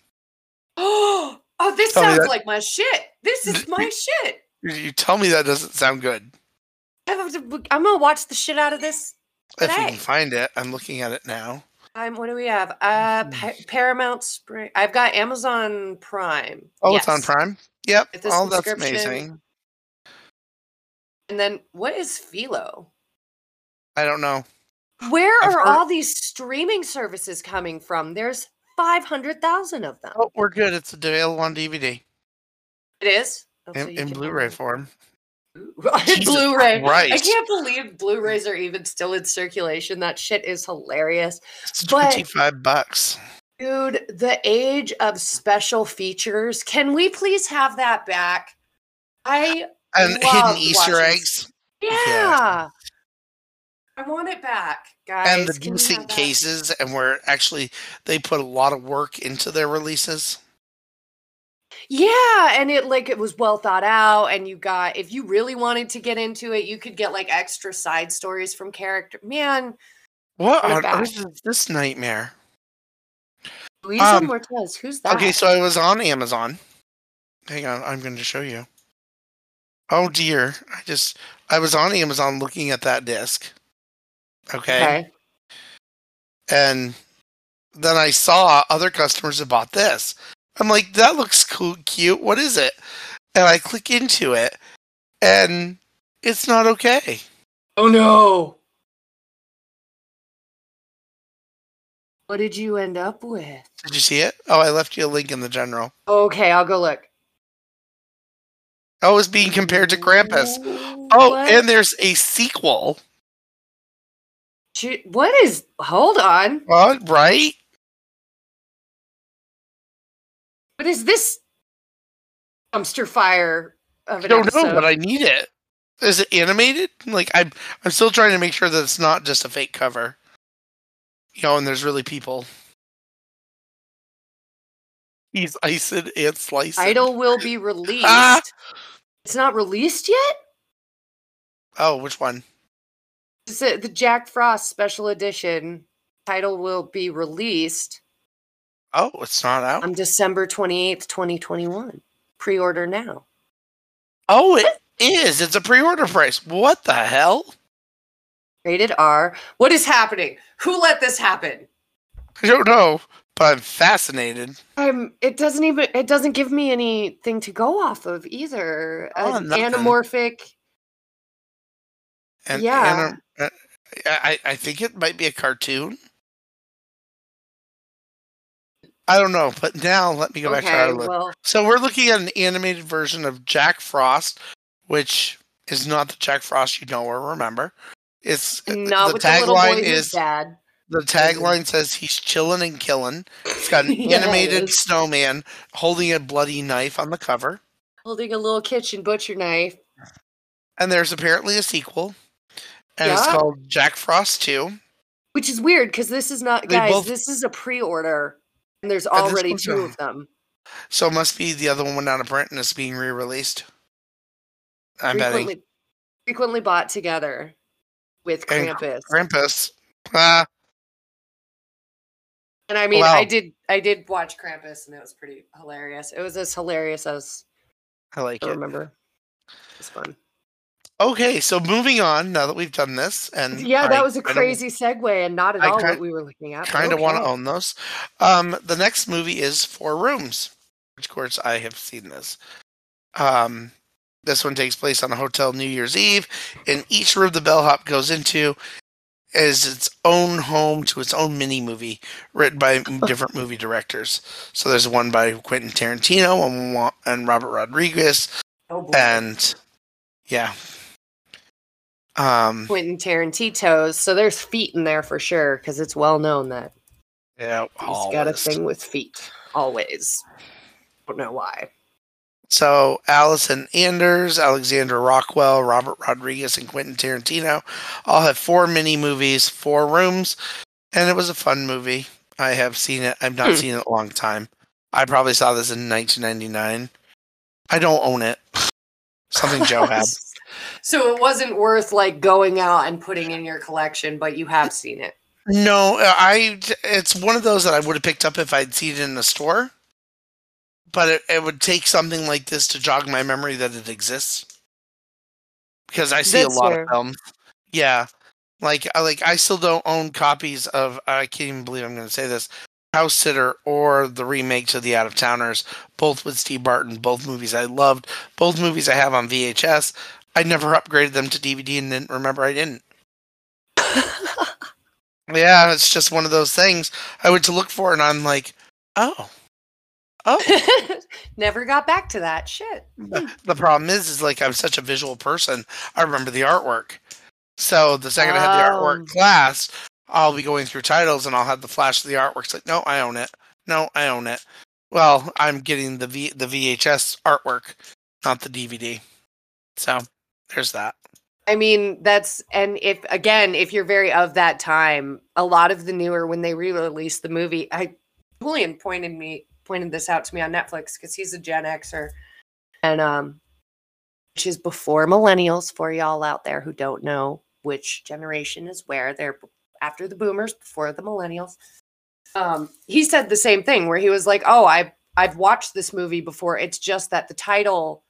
oh, oh this Tell sounds like my shit. This is my shit. You- tell me that doesn't sound good. I have to- I'm gonna watch the shit out of this. If you can find it, I'm looking at it now. I'm. What do we have? Uh, Hmm. Pa- Paramount Spring. I've got Amazon Prime. Oh, it's on Prime. Yep. It's a Oh, that's amazing. And then what is Philo? I don't know. Where I've are heard- all these streaming services coming from? There's five hundred thousand of them. Oh, we're good. It's available on DVD It is Oh, in, you in Blu-ray form. In Blu-ray. I can't believe Blu-rays are even still in circulation. That shit is hilarious. It's But- 25 bucks. Dude, the age of special features. Can we please have that back? I And hidden Easter watching eggs. yeah. I want it back, guys. and the Can decent cases and where actually they put a lot of work into their releases Yeah, and it like it was well thought out, and you got if you really wanted to get into it, you could get like extra side stories from character. Man, what Run on earth is this nightmare Luisa Um, Mortez, who's that? okay so i was on amazon hang on i'm going to show you oh dear i just i was on amazon looking at that disc okay, okay. and then i saw other customers have bought this i'm like that looks cool cute what is it and i click into it and it's not okay Oh no. What did you end up with? Did you see it? Oh, I left you a link in the general. Okay, I'll go look. Oh, it's being compared to Krampus. Oh, What? and there's a sequel. What is hold on. Uh, right? What is this dumpster fire of I don't episode? know, but I need it. Is it animated? Like I'm, I'm still trying to make sure that it's not just a fake cover. You know, and there's really people. He's icing and slicing. Title will be released. Ah! It's not released yet. Oh, which one? It's the Jack Frost special edition. Title will be released Oh, it's not out. on December twenty eighth, twenty twenty one. Pre order now. Oh, it is. It's a pre-order price. What the hell? Rated R. What is happening? Who let this happen? I don't know, but I'm fascinated. Um, it doesn't even it doesn't give me anything to go off of either. Oh, An anamorphic. And, Yeah. uh, I I think it might be a cartoon. I don't know, but now let me go back to our list. well, So we're looking at an animated version of Jack Frost, which is not the Jack Frost you know or remember. It's not the with the little tagline is dad. The tagline says he's chilling and killing. It's got an Yeah, animated snowman holding a bloody knife on the cover, holding a little kitchen butcher knife. and there's apparently a sequel, and it's called Jack Frost Two. Which is weird because this is not They guys, both- this is a pre-order and there's already two of them. So it must be the other one went out of print and it's being re-released. I'm betting Frequently, frequently bought together with And Krampus. Krampus. Ah, And I mean, Wow. I did I did watch Krampus and it was pretty hilarious. It was as hilarious as I like I it. remember. It was fun. Okay, so moving on. Now that we've done this, and Yeah, that I was a crazy segue and not at I all kind- what we were looking at. kind of want to own those. Um, the next movie is Four Rooms, which of course I have seen this. Um, this one takes place on a hotel New Year's Eve, and each room the bellhop goes into is its own home to its own mini movie written by different movie directors. So there's one by Quentin Tarantino and, and Robert Rodriguez, Oh, boy. and yeah. Um, Quentin Tarantino's. So there's feet in there for sure because it's well known that yeah, he's got a thing with feet. Always. Don't know why. So Allison Anders, Alexander Rockwell, Robert Rodriguez, and Quentin Tarantino all have four mini movies, four rooms, and it was a fun movie. I have seen it. I've not Hmm. seen it in a long time. I probably saw this in 1999. I don't own it. Something Joe had. so it wasn't worth like going out and putting in your collection, but you have seen it. No, I. It's one of those that I would have picked up if I'd seen it in a store. But it, it would take something like this to jog my memory that it exists. Because I see That's a lot fair. of films. Yeah, like I like I still don't own copies of. I can't even believe I'm going to say this. House Sitter or the remake to The Out of Towners, both with Steve Martin. Both movies I loved. Both movies I have on VHS. I never upgraded them to DVD and didn't remember I didn't. Yeah, it's just one of those things. I went to look for it and I'm like, oh. Oh. Never got back to that shit. the hmm. the problem is is like I'm such a visual person. I remember the artwork. So the second I have the artwork oh. class, I'll be going through titles and I'll have the flash of the artwork. It's like, no, I own it. No, I own it. Well, I'm getting the v- the VHS artwork, not the DVD. So there's that. I mean, that's and if again, if you're very of that time, a lot of the newer when they re-released the movie, I Julian pointed me pointed this out to me on Netflix because he's a Gen Xer, and um, which is before millennials for y'all out there who don't know which generation is where they're after the boomers, before the millennials. Um, he said the same thing where he was like, "Oh, I I've watched this movie before. It's just that the title."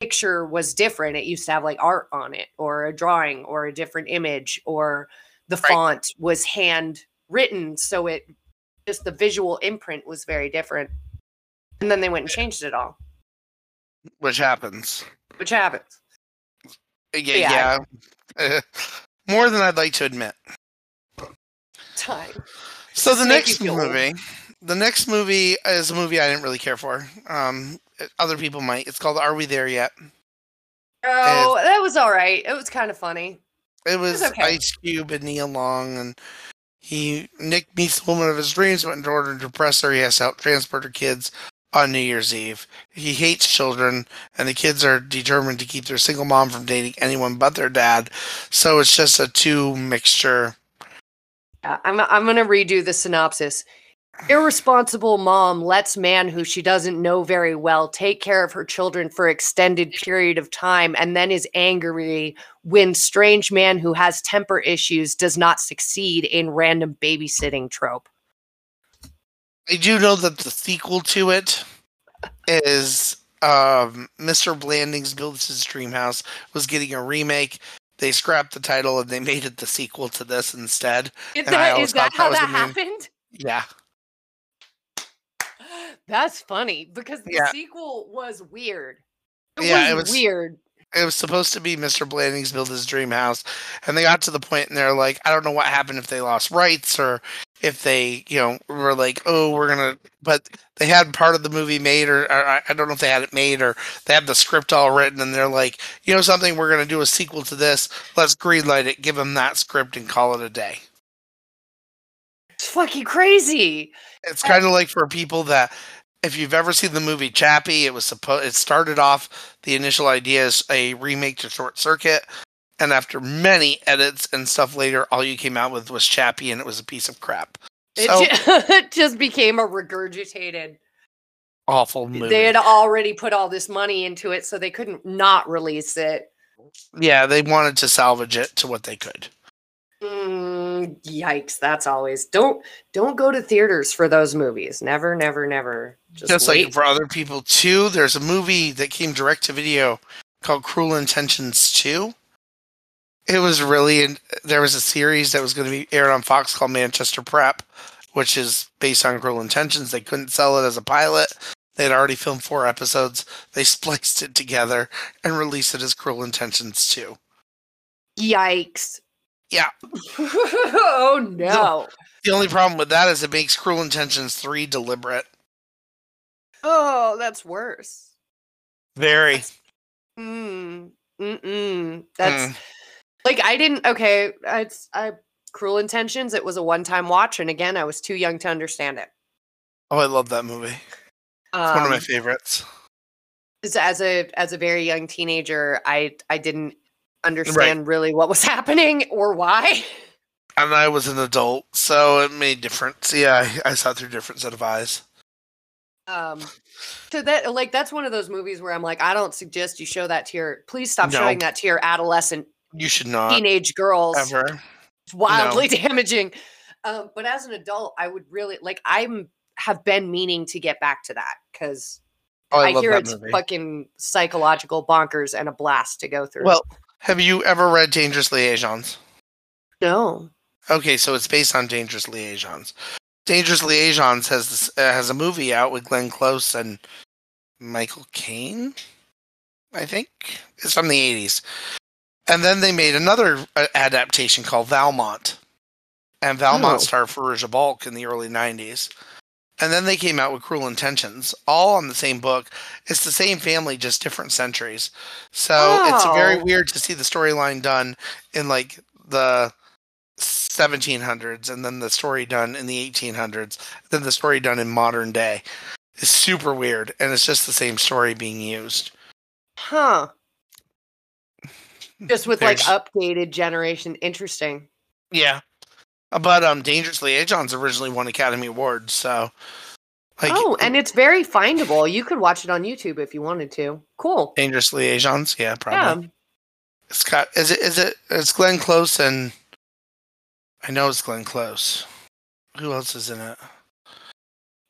picture was different. It used to have like art on it or a drawing or a different image or the Right. font was hand written. So it just the visual imprint was very different. And then they went and changed it all, Which happens. which happens. Yeah, Yeah. yeah. More than I'd like to admit. Time. So the Just make you next old. movie, the next movie is a movie I didn't really care for. Um, other people might. It's called Are We There Yet? Oh, that was all right. It was kind of funny. It was okay. Ice Cube and Nia Long, and he Nick meets the woman of his dreams, but in order to impress her, he has to help transport her kids on New Year's Eve. He hates children, and the kids are determined to keep their single mom from dating anyone but their dad. So it's just a two mixture. Uh, I'm I'm gonna redo the synopsis. Irresponsible mom lets man who she doesn't know very well take care of her children for extended period of time and then is angry when strange man who has temper issues does not succeed in random babysitting trope. I do know that the sequel to it is um, Mr. Blandings Builds His Dream House was getting a remake. They scrapped the title and they made it the sequel to this instead. Is And I that, always that thought how that a meme. happened? Yeah. That's funny because the Yeah. sequel was weird. It Yeah, was, it was- weird. It was supposed to be Mr. Blandings Build His Dream House. And they got to the point and they're like, I don't know what happened if they lost rights or if they, you know, were like, oh, we're going to, but they had part of the movie made or, or I I don't know if they had it made or they had the script all written and they're like, you know, something, we're going to do a sequel to this. Let's greenlight it, give them that script and call it a day. It's fucking crazy. It's kind of like for people that, if you've ever seen the movie Chappie, it was supposed. It started off the initial idea as a remake to Short Circuit, and after many edits and stuff later, all you came out with was Chappie, and it was a piece of crap. It, So it just became a regurgitated. awful movie. They had already put all this money into it, so they couldn't not release it. yeah, they wanted to salvage it to what they could. Mm, yikes! That's always don't don't go to theaters for those movies. Never, never, never. Just, Just like for other people too, there's a movie that came direct to video called Cruel Intentions 2. It was really in, there was a series that was going to be aired on Fox called Manchester Prep, which is based on Cruel Intentions. They couldn't sell it as a pilot. They'd already filmed four episodes. They spliced it together and released it as Cruel Intentions 2. Yikes! Yeah. oh no! The only problem with that is it makes Cruel Intentions 3 deliberate. Oh, that's worse. Very. Mm, mm-mm. That's Mm. like I didn't. Okay, it's I Cruel Intentions. It was a one-time watch, and again, I was too young to understand it. Oh, I love that movie. It's Um, one of my favorites. as- as a as a very young teenager, I I didn't understand really what was happening or why. And I was an adult, so it made difference. Yeah, I, I saw through different set of eyes. Um, so that like that's one of those movies where I'm like, I don't suggest you show that to your. Please stop No. showing that to your adolescent You should not teenage girls. ever. It's wildly damaging. Um, but as an adult, I would really like. I'm have been meaning to get back to that because Oh, I, I, hear it's movie. fucking psychological bonkers and a blast to go through. Well, have you ever read Dangerous Liaisons? no. Okay, so it's based on Dangerous Liaisons. Dangerous Liaisons has this, uh, has a movie out with Glenn Close and Michael Caine. I think it's from the eighties, and then they made another uh, adaptation called Valmont, and Valmont Oh. starred Fairuza Balk in the early nineties. And then they came out with Cruel Intentions, all on the same book. It's the same family, just different centuries. So it's oh. very Oh. weird to see the storyline done in like the 1700s and then the story done in the 1800s, then the story done in modern day. It's super weird, and it's just the same story being used. Huh. Just with like updated generation. Interesting. Yeah, but um, Dangerous Liaisons originally won Academy Awards, so like oh, and it's very findable. You could watch it on YouTube if you wanted to. Cool. Dangerous Liaisons, yeah, probably. Yeah. It's got is it is it it's Glenn Close and I know it's Glenn Close. Who else is in it?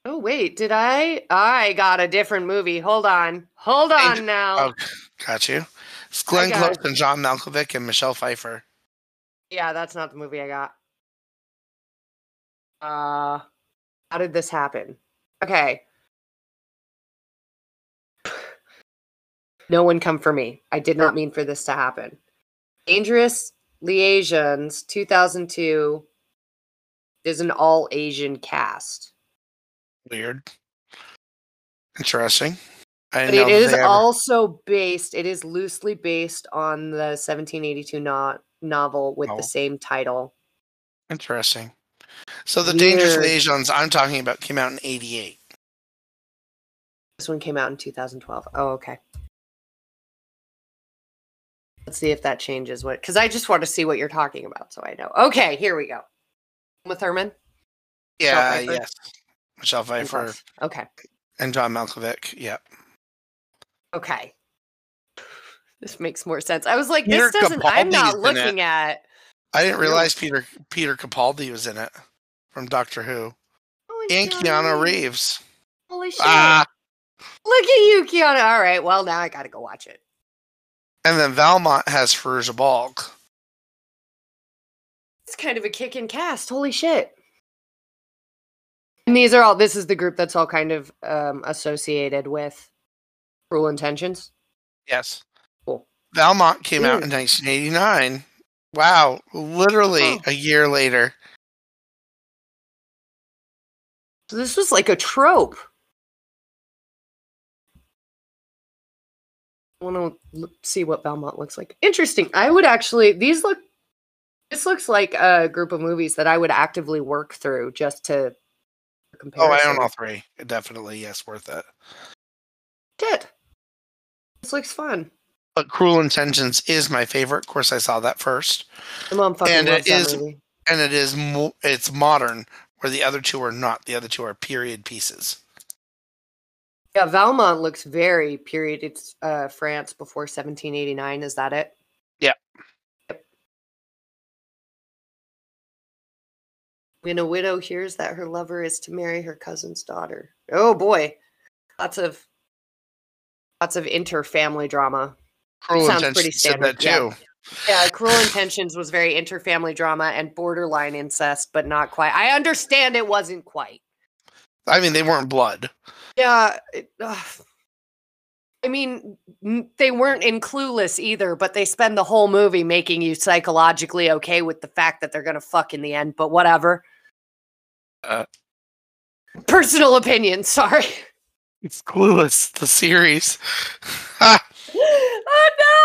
Oh wait, did I? I got a different movie. Hold on. Hold on Angel- now. Oh, got you. It's Glenn Close it. and John Malkovich and Michelle Pfeiffer. Yeah, that's not the movie I got. Uh how did this happen? Okay. No one come for me. I did not mean for this to happen. Dangerous Liaisons 2002 is an all Asian cast. Weird. Interesting. I But it is ever- also based, it is loosely based on the 1782 no- novel with Oh. the same title. interesting. So the Dangerous Weird. Liaisons I'm talking about came out in '88. This one came out in 2012. Oh, okay. Let's see if that changes what because I just want to see what you're talking about so I know. Okay, here we go. Uma Thurman. Yeah, yes. Michelle Pfeiffer Okay. and John Malkovich. Yep. Okay. This makes more sense. I was like, Peter this doesn't. I'm not looking at. I didn't realize Peter Peter Capaldi was in it from Doctor Who Oh, and Keanu Reeves. Holy shit! Ah, Look at you, Keanu. All right. Well, now I got to go watch it. and then Valmont has Fairuza Balk. It's kind of a kick in cast. Holy shit. And these are all, this is the group that's all kind of um, associated with Cruel Intentions. Yes. Cool. Valmont came out in 1989. Wow, literally Oh. a year later. So this was like a trope. I want to see what Valmont looks like. Interesting. I would actually, these look, this looks like a group of movies that I would actively work through just to compare. Oh, I own all three. Definitely, yes, worth it. Did. This looks fun. But Cruel Intentions is my favorite. Of course, I saw that first, My mom fucking And it is- movie. and it is mo- it's modern, where the other two are not. The other two are period pieces. Yeah, Valmont looks very period. It's uh, France before 1789. Is that it? Yeah. Yep. When a widow hears that her lover is to marry her cousin's daughter. Oh boy, lots of lots of inter-family drama. Cruel Intentions pretty said that standard, yeah. Yeah, Cruel Intentions was very inter-family drama and borderline incest, but not quite. I understand it wasn't quite. I mean, they weren't blood. Yeah. it-. I mean, they weren't in Clueless either, but they spend the whole movie making you psychologically okay with the fact that they're going to fuck in the end, but whatever. Uh. Personal opinion, sorry. It's Clueless, the series. Oh no!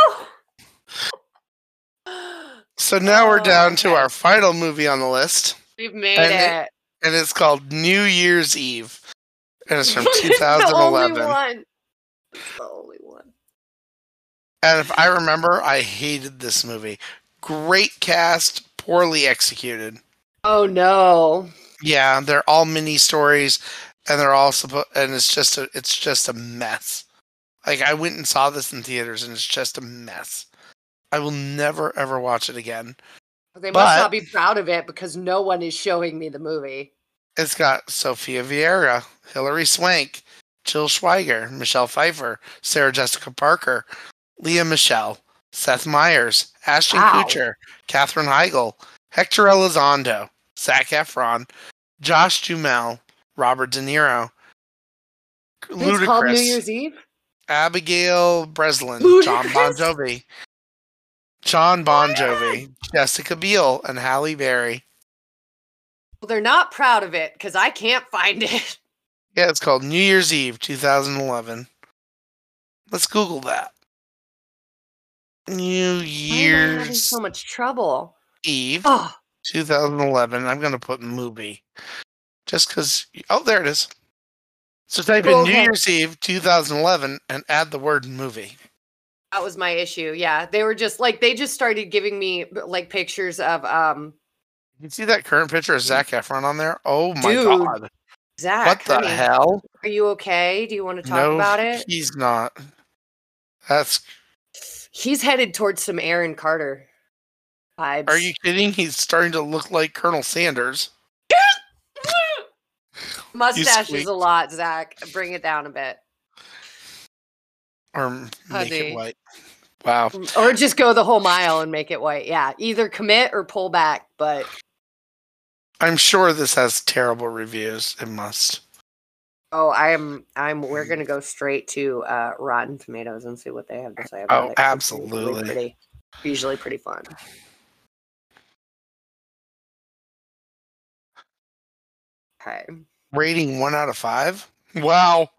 So now we're Oh, down to our final movie on the list, We've made And it. and it's called New Year's Eve, and it's from It's the only one. It's the only one. And if I remember, I hated this movie. Great cast, poorly executed. Oh no. Yeah, they're all mini stories, and they're all supposed, and it's just a, it's just a mess. Like I went and saw this in theaters, and it's just a mess. I will never ever watch it again. They must But- not be proud of it because no one is showing me the movie. It's got Sofía Vergara, Hilary Swank, Til Schweiger, Michelle Pfeiffer, Sarah Jessica Parker, Lea Michele, Seth Meyers, Ashton Wow. Kutcher, Katherine Heigl, Hector Elizondo, Zac Efron, Josh Duhamel, Robert De Niro, called New Year's Eve? Abigail Breslin, Jon Bon Jovi, Jon Bon Jovi, Jessica Biel, and Halle Berry. Well, they're not proud of it because I can't find it. Yeah, it's called New Year's Eve 2011. Let's Google that. New I having so much trouble. Eve Oh, 2011. I'm going to put movie just because. Oh, there it is. So type in New Year's Eve 2011 and add the word movie. That was my issue. Yeah, they were just like they just started giving me like pictures of um You see that current picture of Zac Efron on there? Oh my Dude, god. Zach. What the honey, hell? Are you okay? Do you want to talk no, about it? he's not. That's. He's headed towards some Aaron Carter vibes. Are you kidding? He's starting to look like Colonel Sanders. Mustache is a lot, Zach. Bring it down a bit. Or make it white. Wow. Or just go the whole mile and make it white. Yeah. Either commit or pull back, but I'm sure this has terrible reviews. It must. oh, I am I'm we're gonna go straight to uh Rotten Tomatoes and see what they have to say about it. Oh, it. 'cause it's usually absolutely. pretty, usually pretty fun. Okay. Rating one out of five. Wow.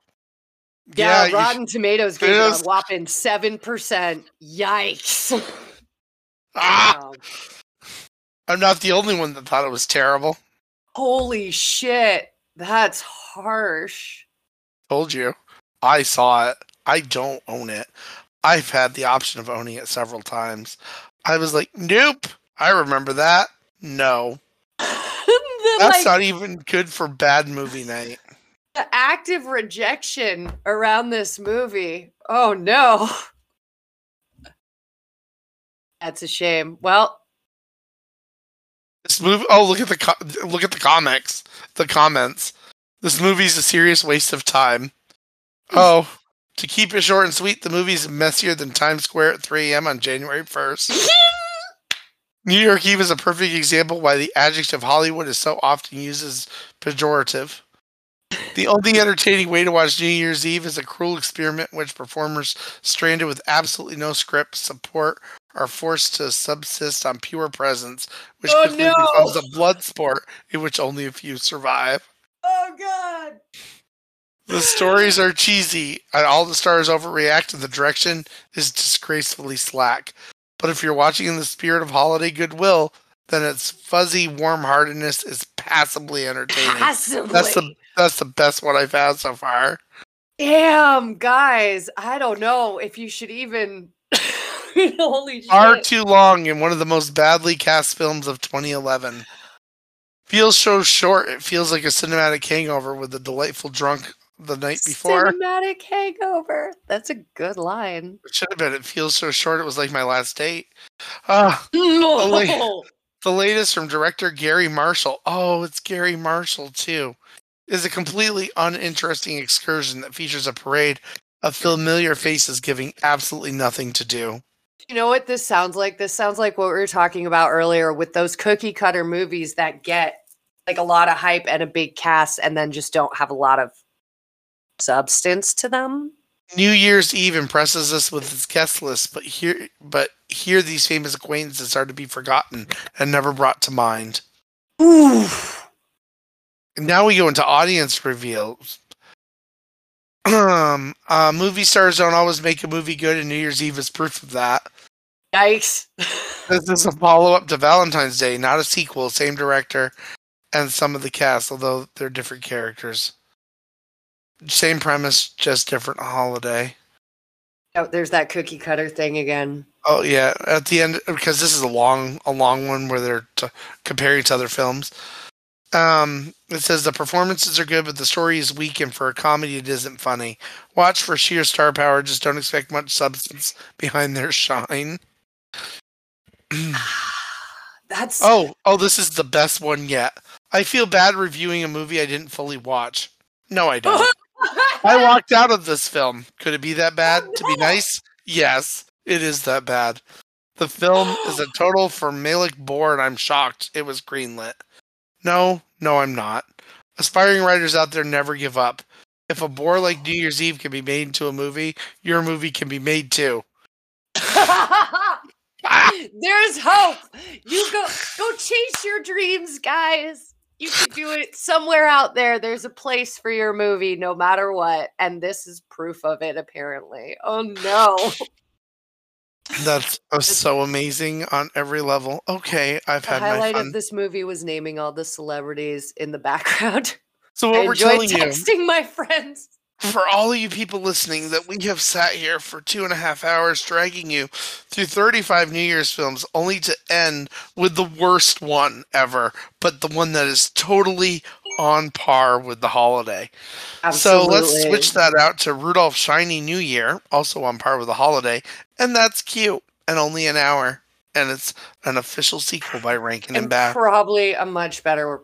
Yeah, you- Rotten Tomatoes gave it a whopping seven percent. Yikes. ah, Wow. I'm not the only one that thought it was terrible. Holy shit. That's harsh. Told you. I saw it. I don't own it. I've had the option of owning it several times. I was like, nope. I remember that. No. That's like, not even good for bad movie night. The active rejection around this movie. Oh no. That's a shame. Well, This movie. Oh, look at the look at the comics. The comments. This movie's a serious waste of time. Oh, to keep it short and sweet, the movie's messier than Times Square at 3 a.m. on January 1st. New York Eve is a perfect example why the adjective Hollywood is so often used as pejorative. The only entertaining way to watch New Year's Eve is a cruel experiment in which performers stranded with absolutely no script support are forced to subsist on pure presence, which Oh, quickly no! becomes a blood sport in which only a few survive. oh god. The stories are cheesy, and all the stars overreact, and the direction is disgracefully slack. But if you're watching in the spirit of holiday goodwill, then its fuzzy warm-heartedness is passably entertaining. Possibly. That's the that's the best one I've had so far. Damn, guys. I don't know if you should even. Holy shit. Far too long in one of the most badly cast films of 2011. Feels so short, it feels like a cinematic hangover with a delightful drunk the night before. Cinematic hangover. That's a good line. It should have been. It feels so short, it was like my last date. Ah. No. wait. The latest from director Garry Marshall. Oh, it's Garry Marshall too. Is a completely uninteresting excursion that features a parade of familiar faces giving absolutely nothing to do. You know what this sounds like? This sounds like what we were talking about earlier with those cookie cutter movies that get like a lot of hype and a big cast and then just don't have a lot of substance to them. New Year's Eve impresses us with its guest list, but here but here these famous acquaintances are to be forgotten and never brought to mind. Ooh. Now we go into audience reveals. Um, uh, movie stars don't always make a movie good, and New Year's Eve is proof of that. Yikes. This is a follow up to Valentine's Day, not a sequel. Same director and some of the cast, although they're different characters. Same premise, just different holiday. oh, there's that cookie cutter thing again. Oh yeah, at the end because this is a long, a long one where they're t- comparing to other films. Um, it says the performances are good, but the story is weak, and for a comedy, it isn't funny. Watch for sheer star power. Just don't expect much substance behind their shine. That's Oh, oh, this is the best one yet. I feel bad reviewing a movie I didn't fully watch. No, I don't. I walked out of this film. Could it be that bad? To be nice? Yes, it is that bad. The film is a total for Malik bore, and I'm shocked it was greenlit. No, no, I'm not. Aspiring writers out there never give up. If a bore like New Year's Eve can be made into a movie, your movie can be made too. There's hope. You go go chase your dreams, guys. You can do it somewhere out there. There's a place for your movie no matter what. And this is proof of it, apparently. Oh no. That's uh, so amazing on every level. Okay, I've The had my highlight fun. of this movie was naming all the celebrities in the background. So I what we're enjoyed telling you, texting my friends. for all of you people listening, that we have sat here for two and a half hours dragging you through 35 New Year's films, only to end with the worst one ever, but the one that is totally on par with the holiday. So let's switch that out to Rudolph Shiny New Year, also on par with the holiday, and that's cute and only an hour. And it's an official sequel by Rankin and and Bass. probably a much better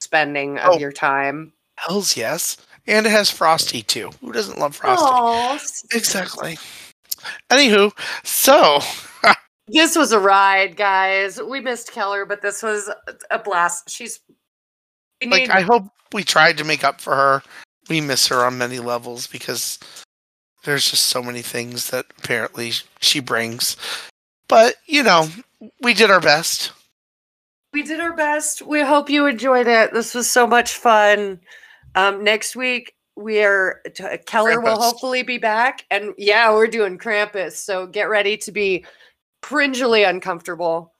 spending of Oh. your time. Hells yes. And it has Frosty too. Who doesn't love Frosty? Oh, Exactly. Anywho, so this was a ride, guys. We missed Keller, but this was a blast. She's we like I hope we tried to make up for her. We miss her on many levels because there's just so many things that apparently she brings. But, you know, we did our best. we did our best. We hope you enjoyed it. This was so much fun. Um, next week we are t- Keller will hopefully be back, and yeah, we're doing Krampus. So get ready to be cringily uncomfortable.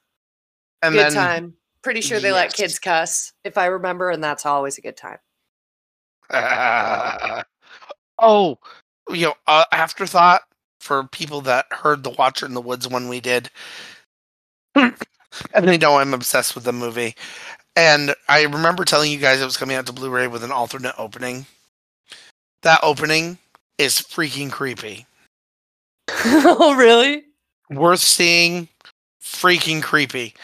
And good then time. Pretty sure they let kids cuss, if I remember, and that's always a good time. oh, you know uh, afterthought for people that heard the Watcher in the Woods one we did, and they know I'm obsessed with the movie. And I remember telling you guys it was coming out to Blu-ray with an alternate opening. That opening is freaking creepy. oh, really? Worth seeing, freaking creepy.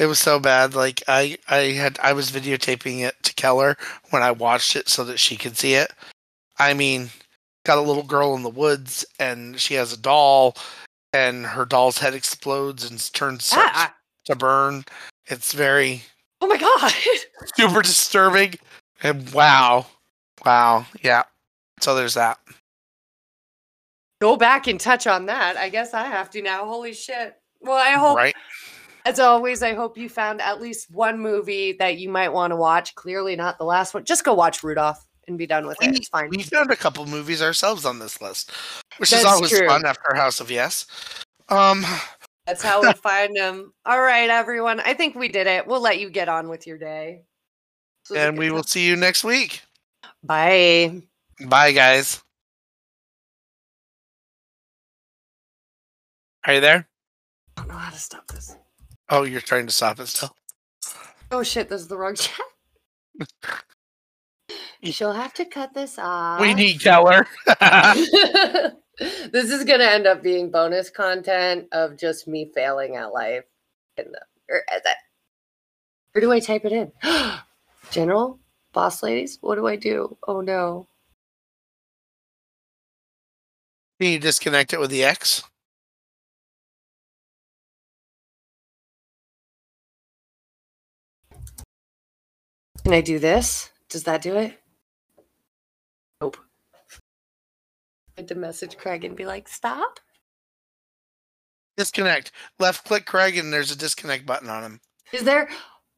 It was so bad. Like I, I had, I was videotaping it to Keller when I watched it so that she could see it. I mean, got a little girl in the woods, and she has a doll, and her doll's head explodes and turns Ah, to burn. It's very oh my god. super disturbing. And wow, wow, yeah. So there's that. Go back and touch on that. I guess I have to now. Holy shit. Well, I hope Right? As always, I hope you found at least one movie that you might want to watch. Clearly, not the last one. Just go watch Rudolph and be done with it. It's fine. We found a couple movies ourselves on this list, which That's is always true. fun after House of Yes. Um, That's how we find them. All right, everyone. I think we did it. We'll let you get on with your day. This was a and we will see you next week. Bye. Bye, guys. Are you there? I don't know how to stop this. Oh, you're trying to stop it still. Oh shit, this is the wrong chat. She'll have to cut this off. We need Keller. this is gonna end up being bonus content of just me failing at life. The, or, is that, where do I type it in? General, boss ladies, what do I do? Oh no. Can you disconnect it with the X? Can I do this? Does that do it? Nope. I had to message Craig and be like, stop. Disconnect. Left click Craig, and there's a disconnect button on him. Is there?